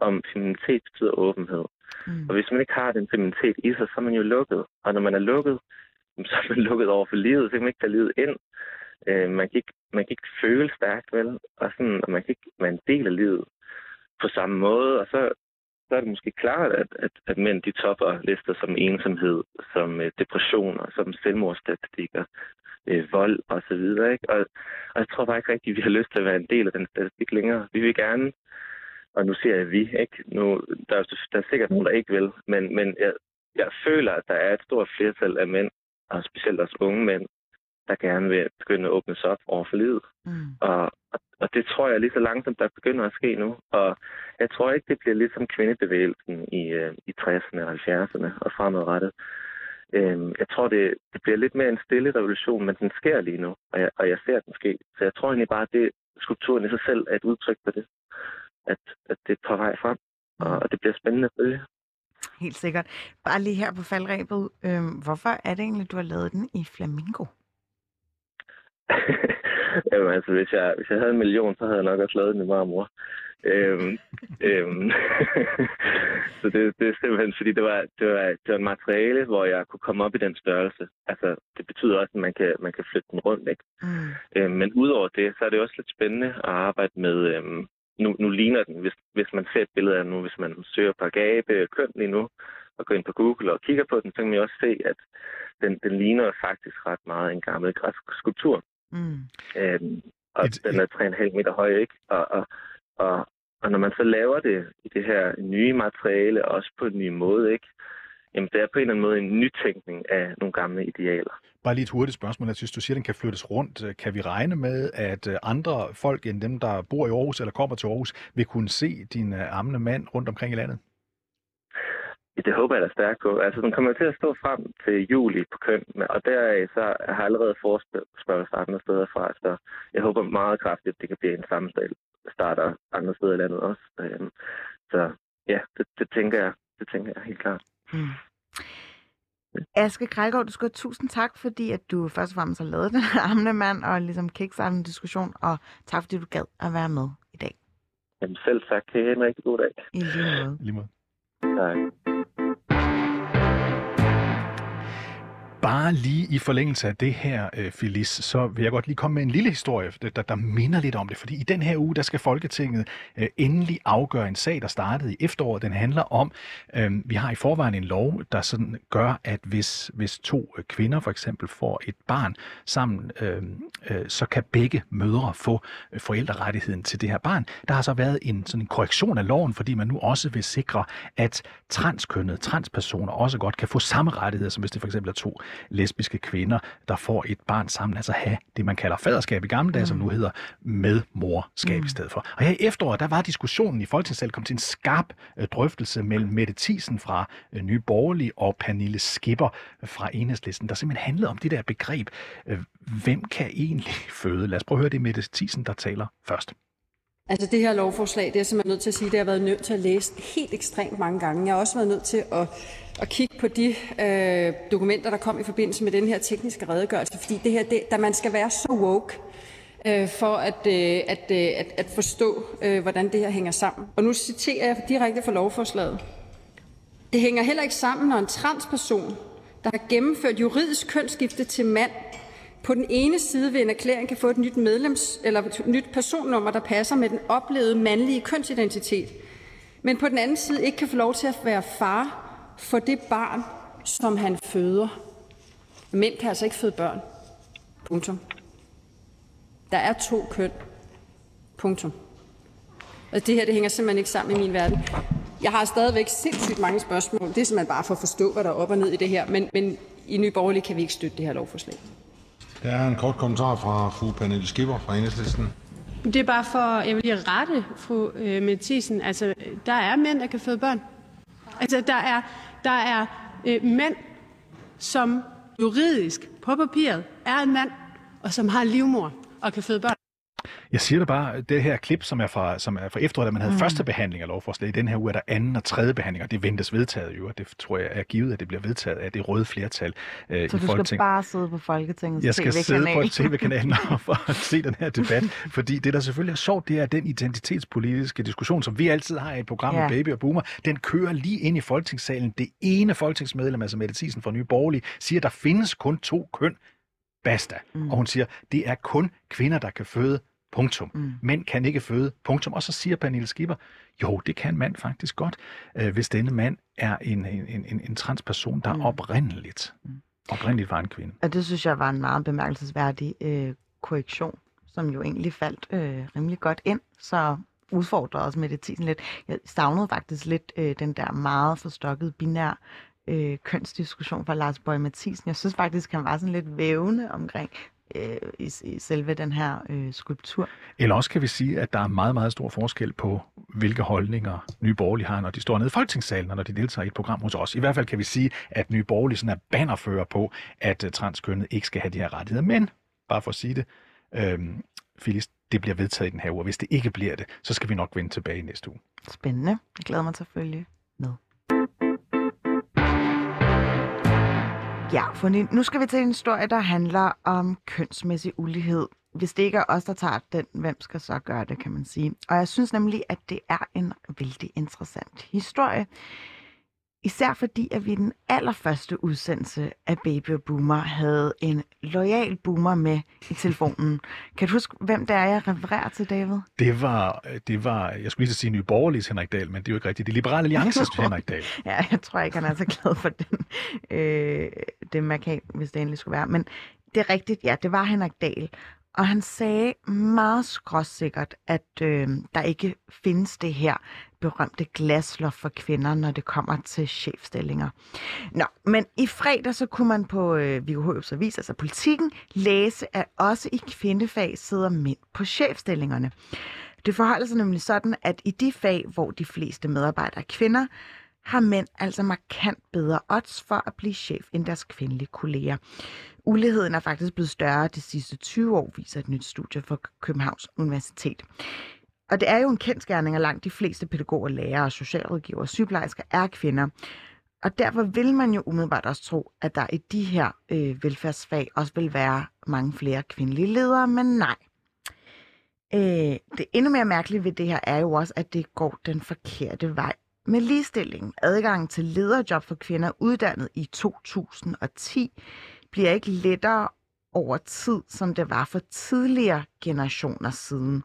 [SPEAKER 8] om feminitet betyder åbenhed. Mm. Og hvis man ikke har den feminitet i sig, så er man jo lukket. Og når man er lukket, så er man lukket over for livet, så kan man ikke tage livet ind. Øh, man, kan ikke, man kan ikke føle stærkt, vel? Og, sådan, og man kan ikke være en del af livet på samme måde. Og så, så er det måske klart, at, at, at mænd de topper lister som ensomhed, som øh, depressioner, som selvmordsstatistikker, øh, vold og så videre. Ikke? Og, og jeg tror bare ikke rigtigt, at vi har lyst til at være en del af den statistik længere. Vi vil gerne, og nu siger jeg vi, ikke? Nu, der, er, der er sikkert nogen, der ikke vil, men, men jeg, jeg føler, at der er et stort flertal af mænd, og specielt også unge mænd, der gerne vil begynde at åbne sig op over for livet. Mm. Og, og, og det tror jeg lige så langsomt, der begynder at ske nu. Og jeg tror ikke, det bliver ligesom kvindebevægelsen i, øh, i 60'erne og 70'erne og fremadrettet. Øhm, jeg tror, det, det bliver lidt mere en stille revolution, men den sker lige nu, og jeg, og jeg ser den ske. Så jeg tror egentlig bare, at det, skulpturen i sig selv er et udtryk for det, at, at det er på vej frem, og, og det bliver spændende at følge.
[SPEAKER 1] Helt sikkert. Bare lige her på faldrebet. Øhm, hvorfor er det egentlig, du har lavet den i flamingo?
[SPEAKER 8] Jamen, altså, hvis jeg, hvis jeg havde en million, så havde jeg nok også lavet den i marmor. Øhm, øhm, så det, det er simpelthen, fordi det var, det, var, det var en materiale, hvor jeg kunne komme op i den størrelse. Altså, det betyder også, at man kan, man kan flytte den rundt, ikke?
[SPEAKER 1] Mm.
[SPEAKER 8] Øhm, men udover det, så er det også lidt spændende at arbejde med... Øhm, nu, nu ligner den, hvis, hvis man ser et billede af den nu, hvis man søger på Agape køn lige nu, og går ind på Google og kigger på den, så kan man jo også se, at den, den ligner faktisk ret meget en gammel græsk skulptur.
[SPEAKER 1] Mm.
[SPEAKER 8] Øhm, og
[SPEAKER 4] Et-
[SPEAKER 8] den er 3,5 meter høj, ikke? Og, og, og, og når man så laver det i det her nye materiale, også på en ny måde, ikke? Jamen, det er på en eller anden måde en nytænkning af nogle gamle idealer.
[SPEAKER 4] Bare lige et hurtigt spørgsmål. Jeg synes, du siger, at den kan flyttes rundt. Kan vi regne med, at øh, andre folk end dem, der bor i Aarhus eller kommer til Aarhus, vil kunne se din øh, ammende mand rundt omkring i landet?
[SPEAKER 8] Det håber jeg da stærkt på. Altså, den kommer til at stå frem til juli på køn, og deraf så har jeg allerede forespørgsel andre steder fra, så jeg håber meget kraftigt, at det kan blive en sammenstald starter andre steder i landet også. Øhm, Så ja, det, det, tænker jeg. Det tænker jeg helt klart.
[SPEAKER 1] Mm. Aske Krejgaard, du skal have tusind tak, fordi at du først og fremmest har lavet den her amne mand og ligesom kickstartet en diskussion, og tak fordi du gad at være med i dag.
[SPEAKER 8] Jamen selv tak. Kan I have en rigtig god dag.
[SPEAKER 1] I lige måde.
[SPEAKER 4] I Lige måde.
[SPEAKER 8] Tak.
[SPEAKER 4] Bare lige i forlængelse af det her, øh, Felis, så vil jeg godt lige komme med en lille historie, der, der, minder lidt om det. Fordi i den her uge, der skal Folketinget øh, endelig afgøre en sag, der startede i efteråret. Den handler om, øh, vi har i forvejen en lov, der sådan gør, at hvis, hvis to øh, kvinder for eksempel får et barn sammen, øh, øh, så kan begge mødre få forældrerettigheden til det her barn. Der har så været en, sådan en korrektion af loven, fordi man nu også vil sikre, at transkønnede, transpersoner også godt kan få samme rettigheder, som hvis det for eksempel er to lesbiske kvinder, der får et barn sammen, altså have det, man kalder faderskab i gamle dage, mm. som nu hedder medmorskab mm. i stedet for. Og her i efteråret, der var diskussionen i Folketingssalen kom til en skarp øh, drøftelse mellem Mette Thiesen fra øh, Nye Borgerlige og Pernille Skipper fra Enhedslisten, der simpelthen handlede om det der begreb, øh, hvem kan egentlig føde? Lad os prøve at høre det Mette Thiesen, der taler først.
[SPEAKER 9] Altså det her lovforslag, det er jeg simpelthen nødt til at sige, det har jeg været nødt til at læse helt ekstremt mange gange. Jeg har også været nødt til at, at kigge på de øh, dokumenter, der kom i forbindelse med den her tekniske redegørelse, fordi det her, det, der man skal være så woke, øh, for at, øh, at, øh, at, at forstå, øh, hvordan det her hænger sammen. Og nu citerer jeg direkte fra lovforslaget. Det hænger heller ikke sammen, når en transperson, der har gennemført juridisk kønsskifte til mand, på den ene side vil en erklæring kan få et nyt medlems eller et nyt personnummer, der passer med den oplevede mandlige kønsidentitet, men på den anden side ikke kan få lov til at være far for det barn, som han føder. Mænd kan altså ikke føde børn. Punktum. Der er to køn. Punktum. Og det her, det hænger simpelthen ikke sammen i min verden. Jeg har stadigvæk sindssygt mange spørgsmål. Det er simpelthen bare for at forstå, hvad der er op og ned i det her. Men, men i Nye Borgerlige kan vi ikke støtte det her lovforslag.
[SPEAKER 10] Der er en kort kommentar fra fru Pernille Skipper fra Enhedslisten.
[SPEAKER 11] Det er bare for, jeg vil lige rette fru øh, Mathisen. Altså, der er mænd, der kan føde børn. Altså, der er, der er øh, mænd, som juridisk på papiret er en mand, og som har livmor og kan føde børn.
[SPEAKER 4] Jeg siger det bare, det her klip, som er fra, som er fra efteråret, da man havde mm. første behandling af lovforslaget, i den her uge er der anden og tredje behandling, og det ventes vedtaget jo, og det tror jeg er givet, at det bliver vedtaget af det røde flertal øh,
[SPEAKER 1] Så
[SPEAKER 4] i
[SPEAKER 1] du
[SPEAKER 4] Folketinget.
[SPEAKER 1] skal bare sidde på Folketingets
[SPEAKER 4] Jeg skal sidde på
[SPEAKER 1] TV-kanal.
[SPEAKER 4] tv-kanalen og for at se den her debat, fordi det, der selvfølgelig er sjovt, det er den identitetspolitiske diskussion, som vi altid har i et program med
[SPEAKER 1] Ja.
[SPEAKER 4] Baby og Boomer, den kører lige ind i Folketingssalen. Det ene folketingsmedlem, altså Mette Thiesen fra Nye Borgerlige, siger, at der findes kun to køn. Basta. Mm. Og hun siger, det er kun kvinder, der kan føde. Punktum. Mm. Mænd kan ikke føde. Punktum. Og så siger Pernille Skipper, jo, det kan mand faktisk godt, øh, hvis denne mand er en, en, en, en transperson, der mm. oprindeligt, oprindeligt var en kvinde.
[SPEAKER 1] Og det synes jeg var en meget bemærkelsesværdig øh, korrektion, som jo egentlig faldt øh, rimelig godt ind. Så udfordrer også meditisen lidt. Jeg savnede faktisk lidt øh, den der meget forstokkede binær øh, kønsdiskussion fra Lars Bøge Mathisen. Jeg synes faktisk, han var sådan lidt vævende omkring, øh, i, i selve den her øh, skulptur.
[SPEAKER 4] Eller også kan vi sige, at der er meget, meget stor forskel på, hvilke holdninger Nye Borgerlige har, når de står nede i Folketingssalen, og når de deltager i et program hos os. I hvert fald kan vi sige, at Nye Borgerlige sådan er bannerfører på, at uh, transkønnet ikke skal have de her rettigheder. Men, bare for at sige det, øhm, Phyllis, det bliver vedtaget i den her uge, og hvis det ikke bliver det, så skal vi nok vende tilbage næste uge.
[SPEAKER 1] Spændende. Jeg glæder mig til at følge med. Ja, for nu skal vi til en historie, der handler om kønsmæssig ulighed. Hvis det ikke er os, der tager den, hvem skal så gøre det, kan man sige. Og jeg synes nemlig, at det er en vældig interessant historie. Især fordi, at vi i den allerførste udsendelse af Baby og Boomer havde en lojal boomer med i telefonen. Kan du huske, hvem det er, jeg refererer til, David?
[SPEAKER 4] Det var, det var jeg skulle lige sige Nye Borgerlige Henrik Dahl, men det er jo ikke rigtigt. Det er Liberale Alliances Henrik Dahl.
[SPEAKER 1] ja, jeg tror ikke, han er så glad for den, øh, det markat, hvis det endelig skulle være. Men det er rigtigt, ja, det var Henrik Dahl. Og han sagde meget skråsikkert, at øh, der ikke findes det her berømte glasloft for kvinder, når det kommer til chefstillinger. Nå, men i fredag så kunne man på øh, VUH's avis, altså politikken, læse, at også i kvindefag sidder mænd på chefstillingerne. Det forholder sig nemlig sådan, at i de fag, hvor de fleste medarbejdere er kvinder, har mænd altså markant bedre odds for at blive chef end deres kvindelige kolleger. Uligheden er faktisk blevet større de sidste 20 år, viser et nyt studie fra Københavns Universitet. Og det er jo en kendskærning, at langt de fleste pædagoger, lærere, socialrådgiver og sygeplejersker er kvinder. Og derfor vil man jo umiddelbart også tro, at der i de her øh, velfærdsfag også vil være mange flere kvindelige ledere, men nej. Øh, det endnu mere mærkelige ved det her er jo også, at det går den forkerte vej. Med ligestilling, adgang til lederjob for kvinder uddannet i 2010, bliver ikke lettere over tid, som det var for tidligere generationer siden.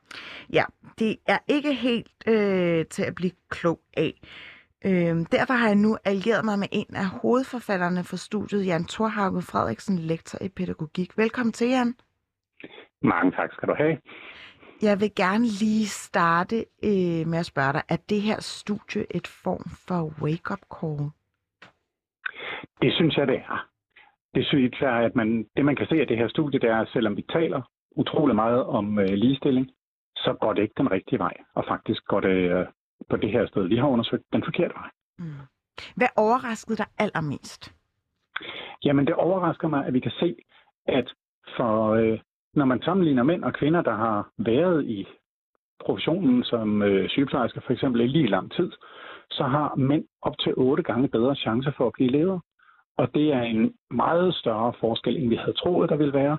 [SPEAKER 1] Ja, det er ikke helt øh, til at blive klog af. Øh, derfor har jeg nu allieret mig med en af hovedforfatterne for studiet, Jan Thorhauge Frederiksen, lektor i pædagogik. Velkommen til, Jan.
[SPEAKER 12] Mange tak skal du have.
[SPEAKER 1] Jeg vil gerne lige starte øh, med at spørge dig, er det her studie et form for wake-up call?
[SPEAKER 12] Det synes jeg, det er. Det synes jeg, at man, det man kan se af det her studie, det er, at selvom vi taler utrolig meget om øh, ligestilling, så går det ikke den rigtige vej. Og faktisk går det øh, på det her sted, vi har undersøgt den forkerte vej. Mm.
[SPEAKER 1] Hvad overraskede dig allermest?
[SPEAKER 12] Jamen, det overrasker mig, at vi kan se, at for øh, når man sammenligner mænd og kvinder, der har været i professionen som øh, sygeplejersker for eksempel i lige lang tid, så har mænd op til otte gange bedre chancer for at blive ledere. Og det er en meget større forskel, end vi havde troet, der ville være.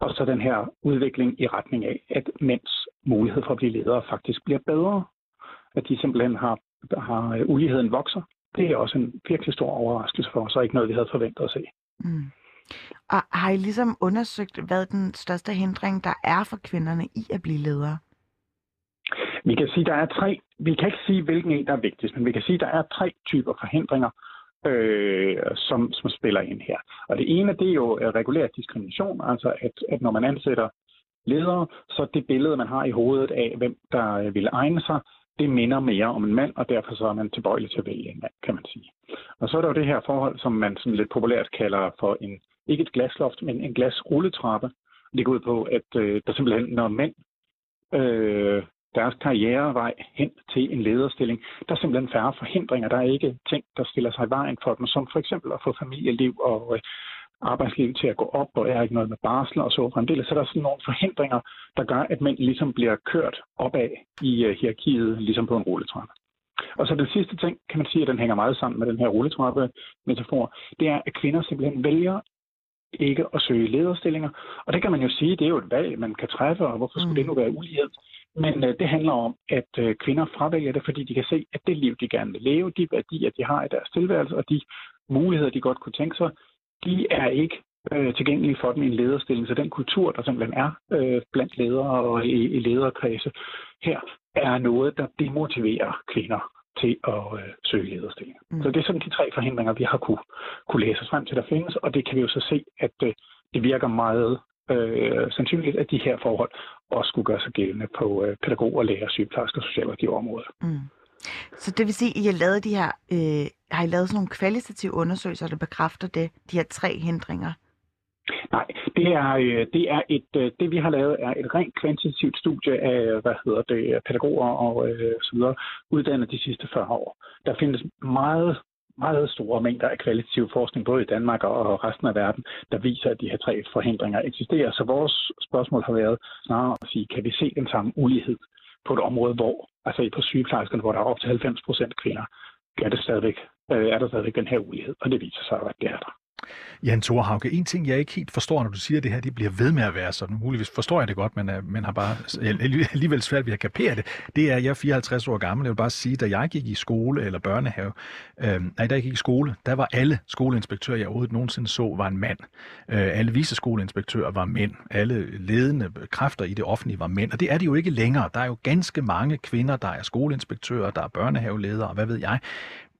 [SPEAKER 12] Og så den her udvikling i retning af, at mænds mulighed for at blive ledere faktisk bliver bedre. At de simpelthen har, har øh, uligheden vokser. Det er også en virkelig stor overraskelse for os, og ikke noget, vi havde forventet at se. Mm.
[SPEAKER 1] Og har I ligesom undersøgt, hvad den største hindring, der er for kvinderne i at blive ledere?
[SPEAKER 12] Vi kan sige, der er tre. Vi kan ikke sige, hvilken en der er vigtigst, men vi kan sige, der er tre typer forhindringer, øh, som, som spiller ind her. Og det ene, det er jo regulær diskrimination, altså at, at når man ansætter ledere, så det billede, man har i hovedet af, hvem der øh, vil egne sig, det minder mere om en mand, og derfor så er man tilbøjelig til at vælge en mand, kan man sige. Og så er der jo det her forhold, som man sådan lidt populært kalder for en ikke et glasloft, men en glasrulletrappe. Det går ud på, at øh, der simpelthen, når mænd øh, deres karrierevej hen til en lederstilling, der er simpelthen færre forhindringer. Der er ikke ting, der stiller sig i vejen for dem, som for eksempel at få familieliv og øh, arbejdsliv til at gå op, og er ikke noget med barsler og så fremdeles. Så der er sådan nogle forhindringer, der gør, at mænd ligesom bliver kørt opad i uh, hierarkiet, ligesom på en rulletrappe. Og så den sidste ting, kan man sige, at den hænger meget sammen med den her rulletrappe-metafor, det er, at kvinder simpelthen vælger ikke at søge lederstillinger. Og det kan man jo sige, det er jo et valg, man kan træffe, og hvorfor skulle mm. det nu være ulighed? Men øh, det handler om, at øh, kvinder fravælger det, fordi de kan se, at det liv, de gerne vil leve, de værdier, de har i deres tilværelse, og de muligheder, de godt kunne tænke sig, de er ikke øh, tilgængelige for dem i en lederstilling. Så den kultur, der simpelthen er øh, blandt ledere og i, i lederkredse her, er noget, der demotiverer kvinder til at øh, søge lederstillinger. Mm. Så det er sådan de tre forhindringer, vi har kunne, kunne læse os frem til, der findes, og det kan vi jo så se, at øh, det virker meget øh, sandsynligt, at de her forhold også skulle gøre sig gældende på øh, pædagoger, lærer, sygeplejersker og socialrådgiverområdet. Mm.
[SPEAKER 1] Så det vil sige, at I har lavet de her, øh, har I lavet sådan nogle kvalitative undersøgelser, der bekræfter det, de her tre hindringer?
[SPEAKER 12] Nej, det er, øh, det er et, øh, det vi har lavet er et rent kvantitativt studie af, øh, hvad hedder det, pædagoger og øh, så videre, uddannet de sidste 40 år. Der findes meget meget store mængder af kvalitativ forskning, både i Danmark og resten af verden, der viser, at de her tre forhindringer eksisterer. Så vores spørgsmål har været snarere at sige, kan vi se den samme ulighed på et område, hvor, altså på sygeplejerskerne, hvor der er op til 90 procent kvinder, er, det stadigvæk, er der stadigvæk den her ulighed, og det viser sig, at det er der.
[SPEAKER 4] Jan Thorhauke, en ting, jeg ikke helt forstår, når du siger, det her det bliver ved med at være sådan, muligvis forstår jeg det godt, men, øh, men har bare alligevel svært ved at kapere det, det er, jeg er 54 år gammel. Jeg vil bare sige, da jeg gik i skole eller børnehave, øh, nej, da jeg gik i skole, der var alle skoleinspektører, jeg overhovedet nogensinde så, var en mand. Øh, alle viseskoleinspektører var mænd. Alle ledende kræfter i det offentlige var mænd. Og det er det jo ikke længere. Der er jo ganske mange kvinder, der er skoleinspektører, der er børnehaveledere, og hvad ved jeg.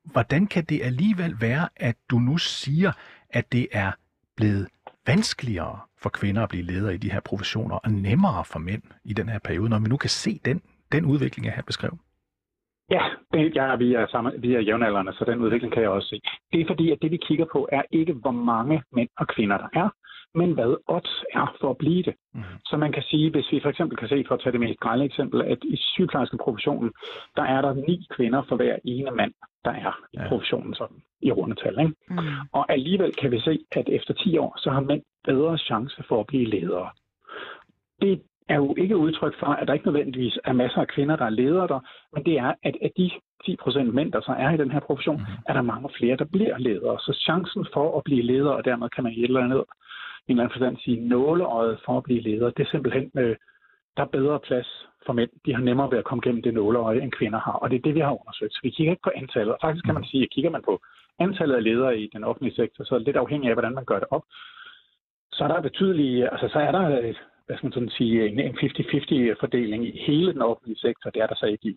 [SPEAKER 4] Hvordan kan det alligevel være, at du nu siger, at det er blevet vanskeligere for kvinder at blive ledere i de her professioner, og nemmere for mænd i den her periode, når vi nu kan se den, den udvikling, jeg har beskrevet?
[SPEAKER 12] Ja, det, ja vi, er sammen, vi er jævnaldrende, så den udvikling kan jeg også se. Det er fordi, at det vi kigger på, er ikke, hvor mange mænd og kvinder der er, men hvad odds er for at blive det. Mm. Så man kan sige, hvis vi for eksempel kan se, for at tage det mest grælde eksempel, at i sygeplejerske professionen, der er der ni kvinder for hver ene mand, der er i ja. professionen sådan, i rundetal. Ikke? Mm. Og alligevel kan vi se, at efter 10 år, så har mænd bedre chance for at blive ledere. Det er jo ikke udtryk for, at der ikke nødvendigvis er masser af kvinder, der er ledere der, men det er, at af de 10 procent mænd, der så er i den her profession, mm. er der mange flere, der bliver ledere. Så chancen for at blive leder, og dermed kan man i et eller andet en eller anden forstand sige nåleøjet for at blive leder, det er simpelthen, øh, der er bedre plads for mænd. De har nemmere ved at komme gennem det nåleøje, end kvinder har. Og det er det, vi har undersøgt. Så vi kigger ikke på antallet. Og faktisk kan man sige, at kigger man på antallet af ledere i den offentlige sektor, så er det lidt afhængig af, hvordan man gør det op. Så er der betydelige, altså så er der hvad skal man sådan sige, en 50-50 fordeling i hele den offentlige sektor. Det er der så ikke i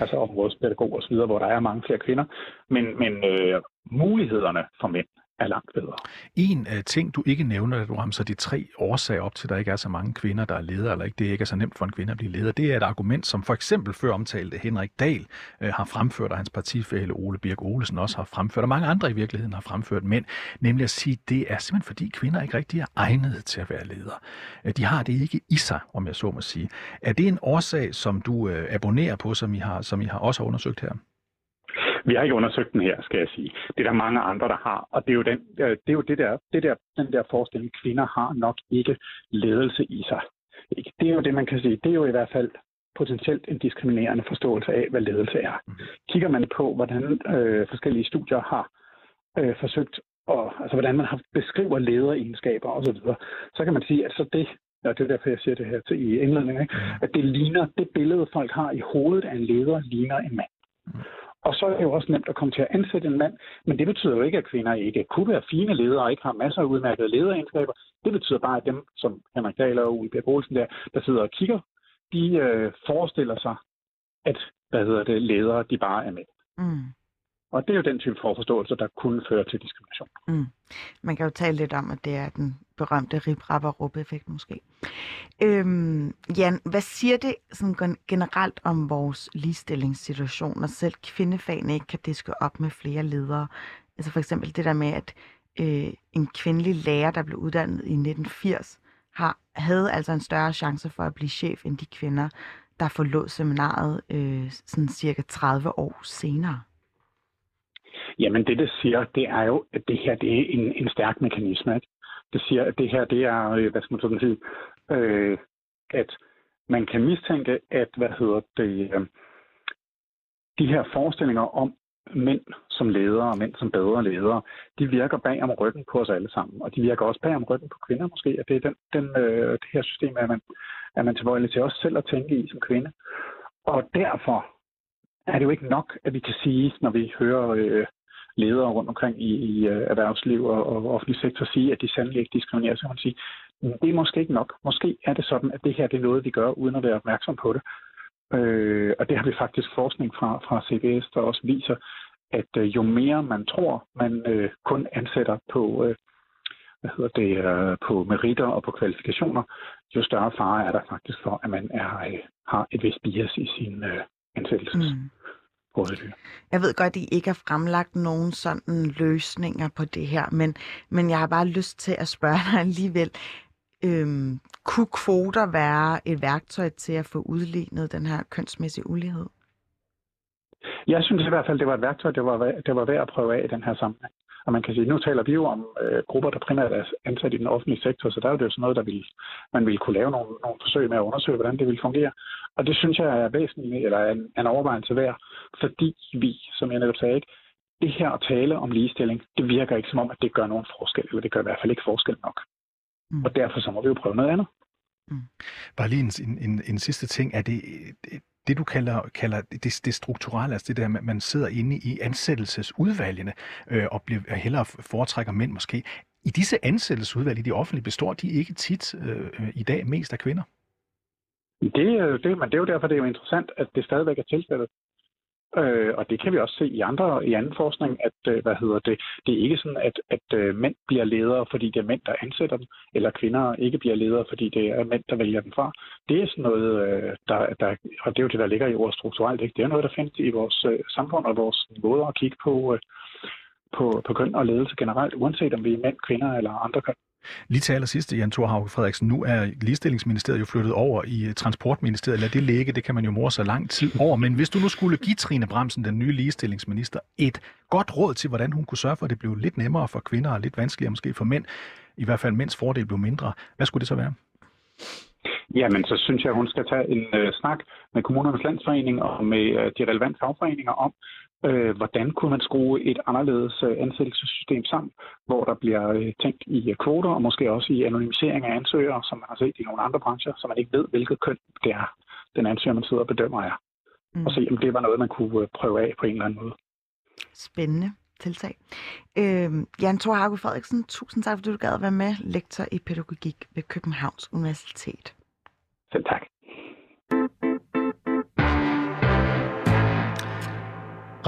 [SPEAKER 12] altså områdespædagog og så videre, hvor der er mange flere kvinder. Men, men øh, mulighederne for mænd er langt bedre.
[SPEAKER 4] En uh, ting, du ikke nævner, at du ramser de tre årsager op til, at der ikke er så mange kvinder, der er ledere, eller ikke det ikke er så nemt for en kvinde at blive leder, det er et argument, som for eksempel før omtalte Henrik Dahl uh, har fremført, og hans partifælle Ole Birk Olesen også har fremført, og mange andre i virkeligheden har fremført, mænd, nemlig at sige, at det er simpelthen fordi kvinder ikke rigtig er egnet til at være ledere. Uh, de har det ikke i sig, om jeg så må sige. Er det en årsag, som du uh, abonnerer på, som I, har, som I har også har undersøgt her?
[SPEAKER 12] Vi har ikke undersøgt den her, skal jeg sige. Det er der mange andre, der har. Og det er jo, den, det, er jo det der, det der, den der forestilling, kvinder har nok ikke ledelse i sig. Det er jo det, man kan sige. Det er jo i hvert fald potentielt en diskriminerende forståelse af, hvad ledelse er. Mm. Kigger man på, hvordan øh, forskellige studier har øh, forsøgt, og, altså hvordan man har beskriver lederegenskaber osv., så, så kan man sige, at så det, Ja, det er derfor, jeg siger det her til i indledningen, ikke? Mm. at det ligner, det billede, folk har i hovedet af en leder, ligner en mand. Og så er det jo også nemt at komme til at ansætte en mand, men det betyder jo ikke, at kvinder ikke kunne være fine ledere og ikke har masser af udmærkede lederegenskaber. Det betyder bare, at dem, som Henrik Dahl og Ule Bjerg Olsen der, der sidder og kigger, de øh, forestiller sig, at hvad hedder det, ledere, de bare er med. Mm. Og det er jo den type forforståelse, der kunne føre til diskrimination.
[SPEAKER 1] Mm. Man kan jo tale lidt om, at det er den berømte rib rap effekt måske. Øhm, Jan, hvad siger det sådan generelt om vores ligestillingssituation, når selv kvindefagene ikke kan diske op med flere ledere? Altså for eksempel det der med, at øh, en kvindelig lærer, der blev uddannet i 1980, har, havde altså en større chance for at blive chef end de kvinder, der forlod seminaret øh, sådan cirka 30 år senere.
[SPEAKER 12] Jamen det, det siger, det er jo, at det her det er en, en stærk mekanisme. Ikke? Det siger, at det her det er, øh, hvad skal man sådan sige, øh, at man kan mistænke, at hvad hedder det, øh, de her forestillinger om mænd som ledere og mænd som bedre ledere, de virker bag om ryggen på os alle sammen. Og de virker også bag om ryggen på kvinder måske, at det er den, den, øh, det her system, at man, at man tilbøjelig til os selv at tænke i som kvinde. Og derfor er det jo ikke nok, at vi kan sige, når vi hører øh, ledere rundt omkring i, i øh, erhvervsliv og, og offentlig sektor sige, at de sandelig ikke diskriminerer, så kan man sige, mm, det er måske ikke nok. Måske er det sådan, at det her det er noget, vi gør, uden at være opmærksom på det. Øh, og det har vi faktisk forskning fra, fra CBS, der også viser, at øh, jo mere man tror, man øh, kun ansætter på, øh, hvad hedder det, øh, på meritter og på kvalifikationer, jo større fare er der faktisk for, at man er, øh, har et vist bias i sin øh, ansættelsesprocedure. Mm råddyr.
[SPEAKER 1] Jeg ved godt, at I ikke har fremlagt nogen sådan løsninger på det her, men, men jeg har bare lyst til at spørge dig alligevel. Øhm, kunne kvoter være et værktøj til at få udlignet den her kønsmæssige ulighed?
[SPEAKER 12] Jeg synes i hvert fald, det var et værktøj, det var, det var værd at prøve af i den her sammenhæng. Og man kan sige, nu taler vi jo om øh, grupper, der primært er ansat i den offentlige sektor, så der er jo det sådan noget, der vil, man vil kunne lave nogle, nogle forsøg med at undersøge, hvordan det vil fungere. Og det synes jeg er væsentligt, eller er en, en overvejelse værd, fordi vi, som jeg netop sagde, ikke, det her at tale om ligestilling, det virker ikke som om, at det gør nogen forskel, eller det gør i hvert fald ikke forskel nok. Mm. Og derfor så må vi jo prøve noget andet.
[SPEAKER 4] Mm. Bare lige en, en, en sidste ting. Er det, det, du kalder, kalder det, det strukturelle, altså det der, at man sidder inde i ansættelsesudvalgene øh, og bliver, øh, hellere foretrækker mænd måske. I disse ansættelsesudvalg i de offentlige består de ikke tit øh, i dag mest af kvinder?
[SPEAKER 12] Det, øh, det, men det er jo derfor, det er jo interessant, at det stadigvæk er tilfældet. Øh, og det kan vi også se i andre i anden forskning, at øh, hvad hedder det, det er ikke sådan, at, at øh, mænd bliver ledere, fordi det er mænd, der ansætter dem, eller kvinder ikke bliver ledere, fordi det er mænd, der vælger dem fra. Det er sådan noget, øh, der, der, og det er jo det, der ligger i ordet strukturelt. Ikke? Det er noget, der findes i vores øh, samfund og vores måde at kigge på, øh, på, på køn og ledelse generelt, uanset om vi er mænd, kvinder eller andre køn.
[SPEAKER 4] Lige til allersidst, Jan Thorhauke Frederiksen, nu er ligestillingsministeriet jo flyttet over i eh, Transportministeriet. Lad det ligge, det kan man jo mor så lang tid over. Men hvis du nu skulle give Trine Bremsen, den nye ligestillingsminister, et godt råd til, hvordan hun kunne sørge for, at det blev lidt nemmere for kvinder og lidt vanskeligere måske for mænd, i hvert fald mænds fordel blev mindre, hvad skulle det så være?
[SPEAKER 12] Jamen, så synes jeg, at hun skal tage en øh, snak med kommunernes landsforening og med øh, de relevante fagforeninger om, øh, hvordan kunne man skrue et anderledes øh, ansættelsessystem sammen, hvor der bliver øh, tænkt i øh, kvoter og måske også i anonymisering af ansøgere, som man har set i nogle andre brancher, så man ikke ved, hvilket køn det er, den ansøger, man sidder og bedømmer er. Mm. Og se, om det var noget, man kunne øh, prøve af på en eller anden måde.
[SPEAKER 1] Spændende tiltag. Øh, Jan Thor Hago Frederiksen, tusind tak, fordi du gad at være med, lektor i pædagogik ved Københavns Universitet.
[SPEAKER 12] Selv tak.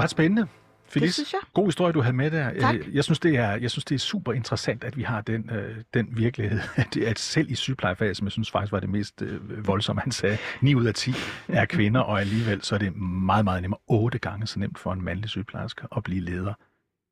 [SPEAKER 4] Ret spændende. Felice,
[SPEAKER 1] det synes jeg.
[SPEAKER 4] god historie, du havde med der.
[SPEAKER 1] Tak.
[SPEAKER 4] Øh, jeg synes, det er, jeg synes, det er super interessant, at vi har den, øh, den virkelighed, at, at selv i sygeplejefaget, som jeg synes faktisk var det mest øh, voldsomme, han sagde, 9 ud af 10 er kvinder, og alligevel så er det meget, meget nemmere, otte gange så nemt for en mandlig sygeplejerske at blive leder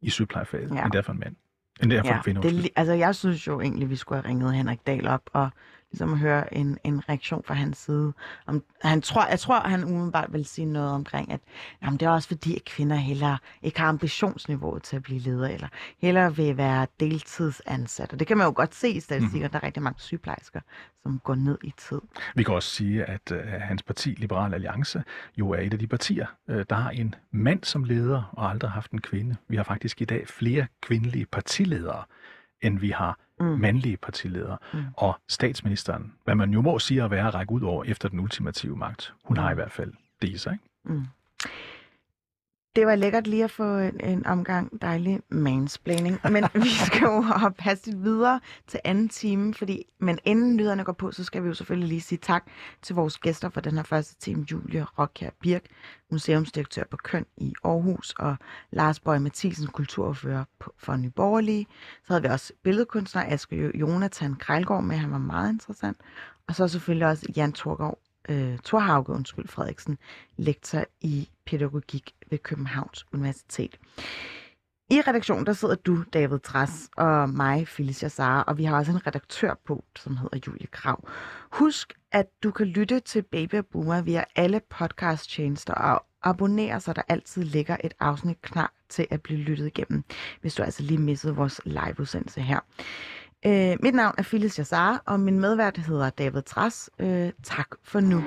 [SPEAKER 4] i sygeplejefaget, ja. end det er for en mand. End det er for
[SPEAKER 1] ja,
[SPEAKER 4] en kvinde.
[SPEAKER 1] Det, altså, jeg synes jo egentlig, vi skulle have ringet Henrik Dahl op og ligesom at høre en, en reaktion fra hans side. Om, han tror, jeg tror, han umiddelbart vil sige noget omkring, at jamen, det er også fordi, at kvinder heller ikke har ambitionsniveauet til at blive leder, eller heller vil være deltidsansat. Og det kan man jo godt se i statistikker, mm. der er rigtig mange sygeplejersker, som går ned i tid.
[SPEAKER 4] Vi kan også sige, at uh, hans parti, Liberal Alliance, jo er et af de partier, uh, der har en mand som leder, og aldrig haft en kvinde. Vi har faktisk i dag flere kvindelige partiledere, end vi har mm. mandlige partiledere. Mm. Og statsministeren, hvad man jo må sige at være at række ud over efter den ultimative magt, hun mm. har i hvert fald det i sig. Mm.
[SPEAKER 1] Det var lækkert lige at få en, en omgang dejlig mansplaining, men vi skal jo hoppe hastigt videre til anden time, fordi, men inden nyhederne går på, så skal vi jo selvfølgelig lige sige tak til vores gæster for den her første time, Julie Rockjær Birk, museumsdirektør på Køn i Aarhus, og Lars Bøge Mathisen, kulturfører for Nyborgerlige. Så havde vi også billedkunstner Aske Jonathan Krejlgaard med, han var meget interessant, og så selvfølgelig også Jan Torgaard øh, Thorhauge undskyld, Frederiksen, lektor i pædagogik ved Københavns Universitet. I redaktionen der sidder du, David Træs, og mig, Felicia Sara, og vi har også en redaktør på, som hedder Julie Krav. Husk, at du kan lytte til Baby og Boomer via alle podcast-tjenester og abonnere, så der altid ligger et afsnit klar til at blive lyttet igennem, hvis du altså lige missede vores liveudsendelse her. Øh, mit navn er Phyllis Jassar, og min medvært hedder David Tras. Øh, tak for nu.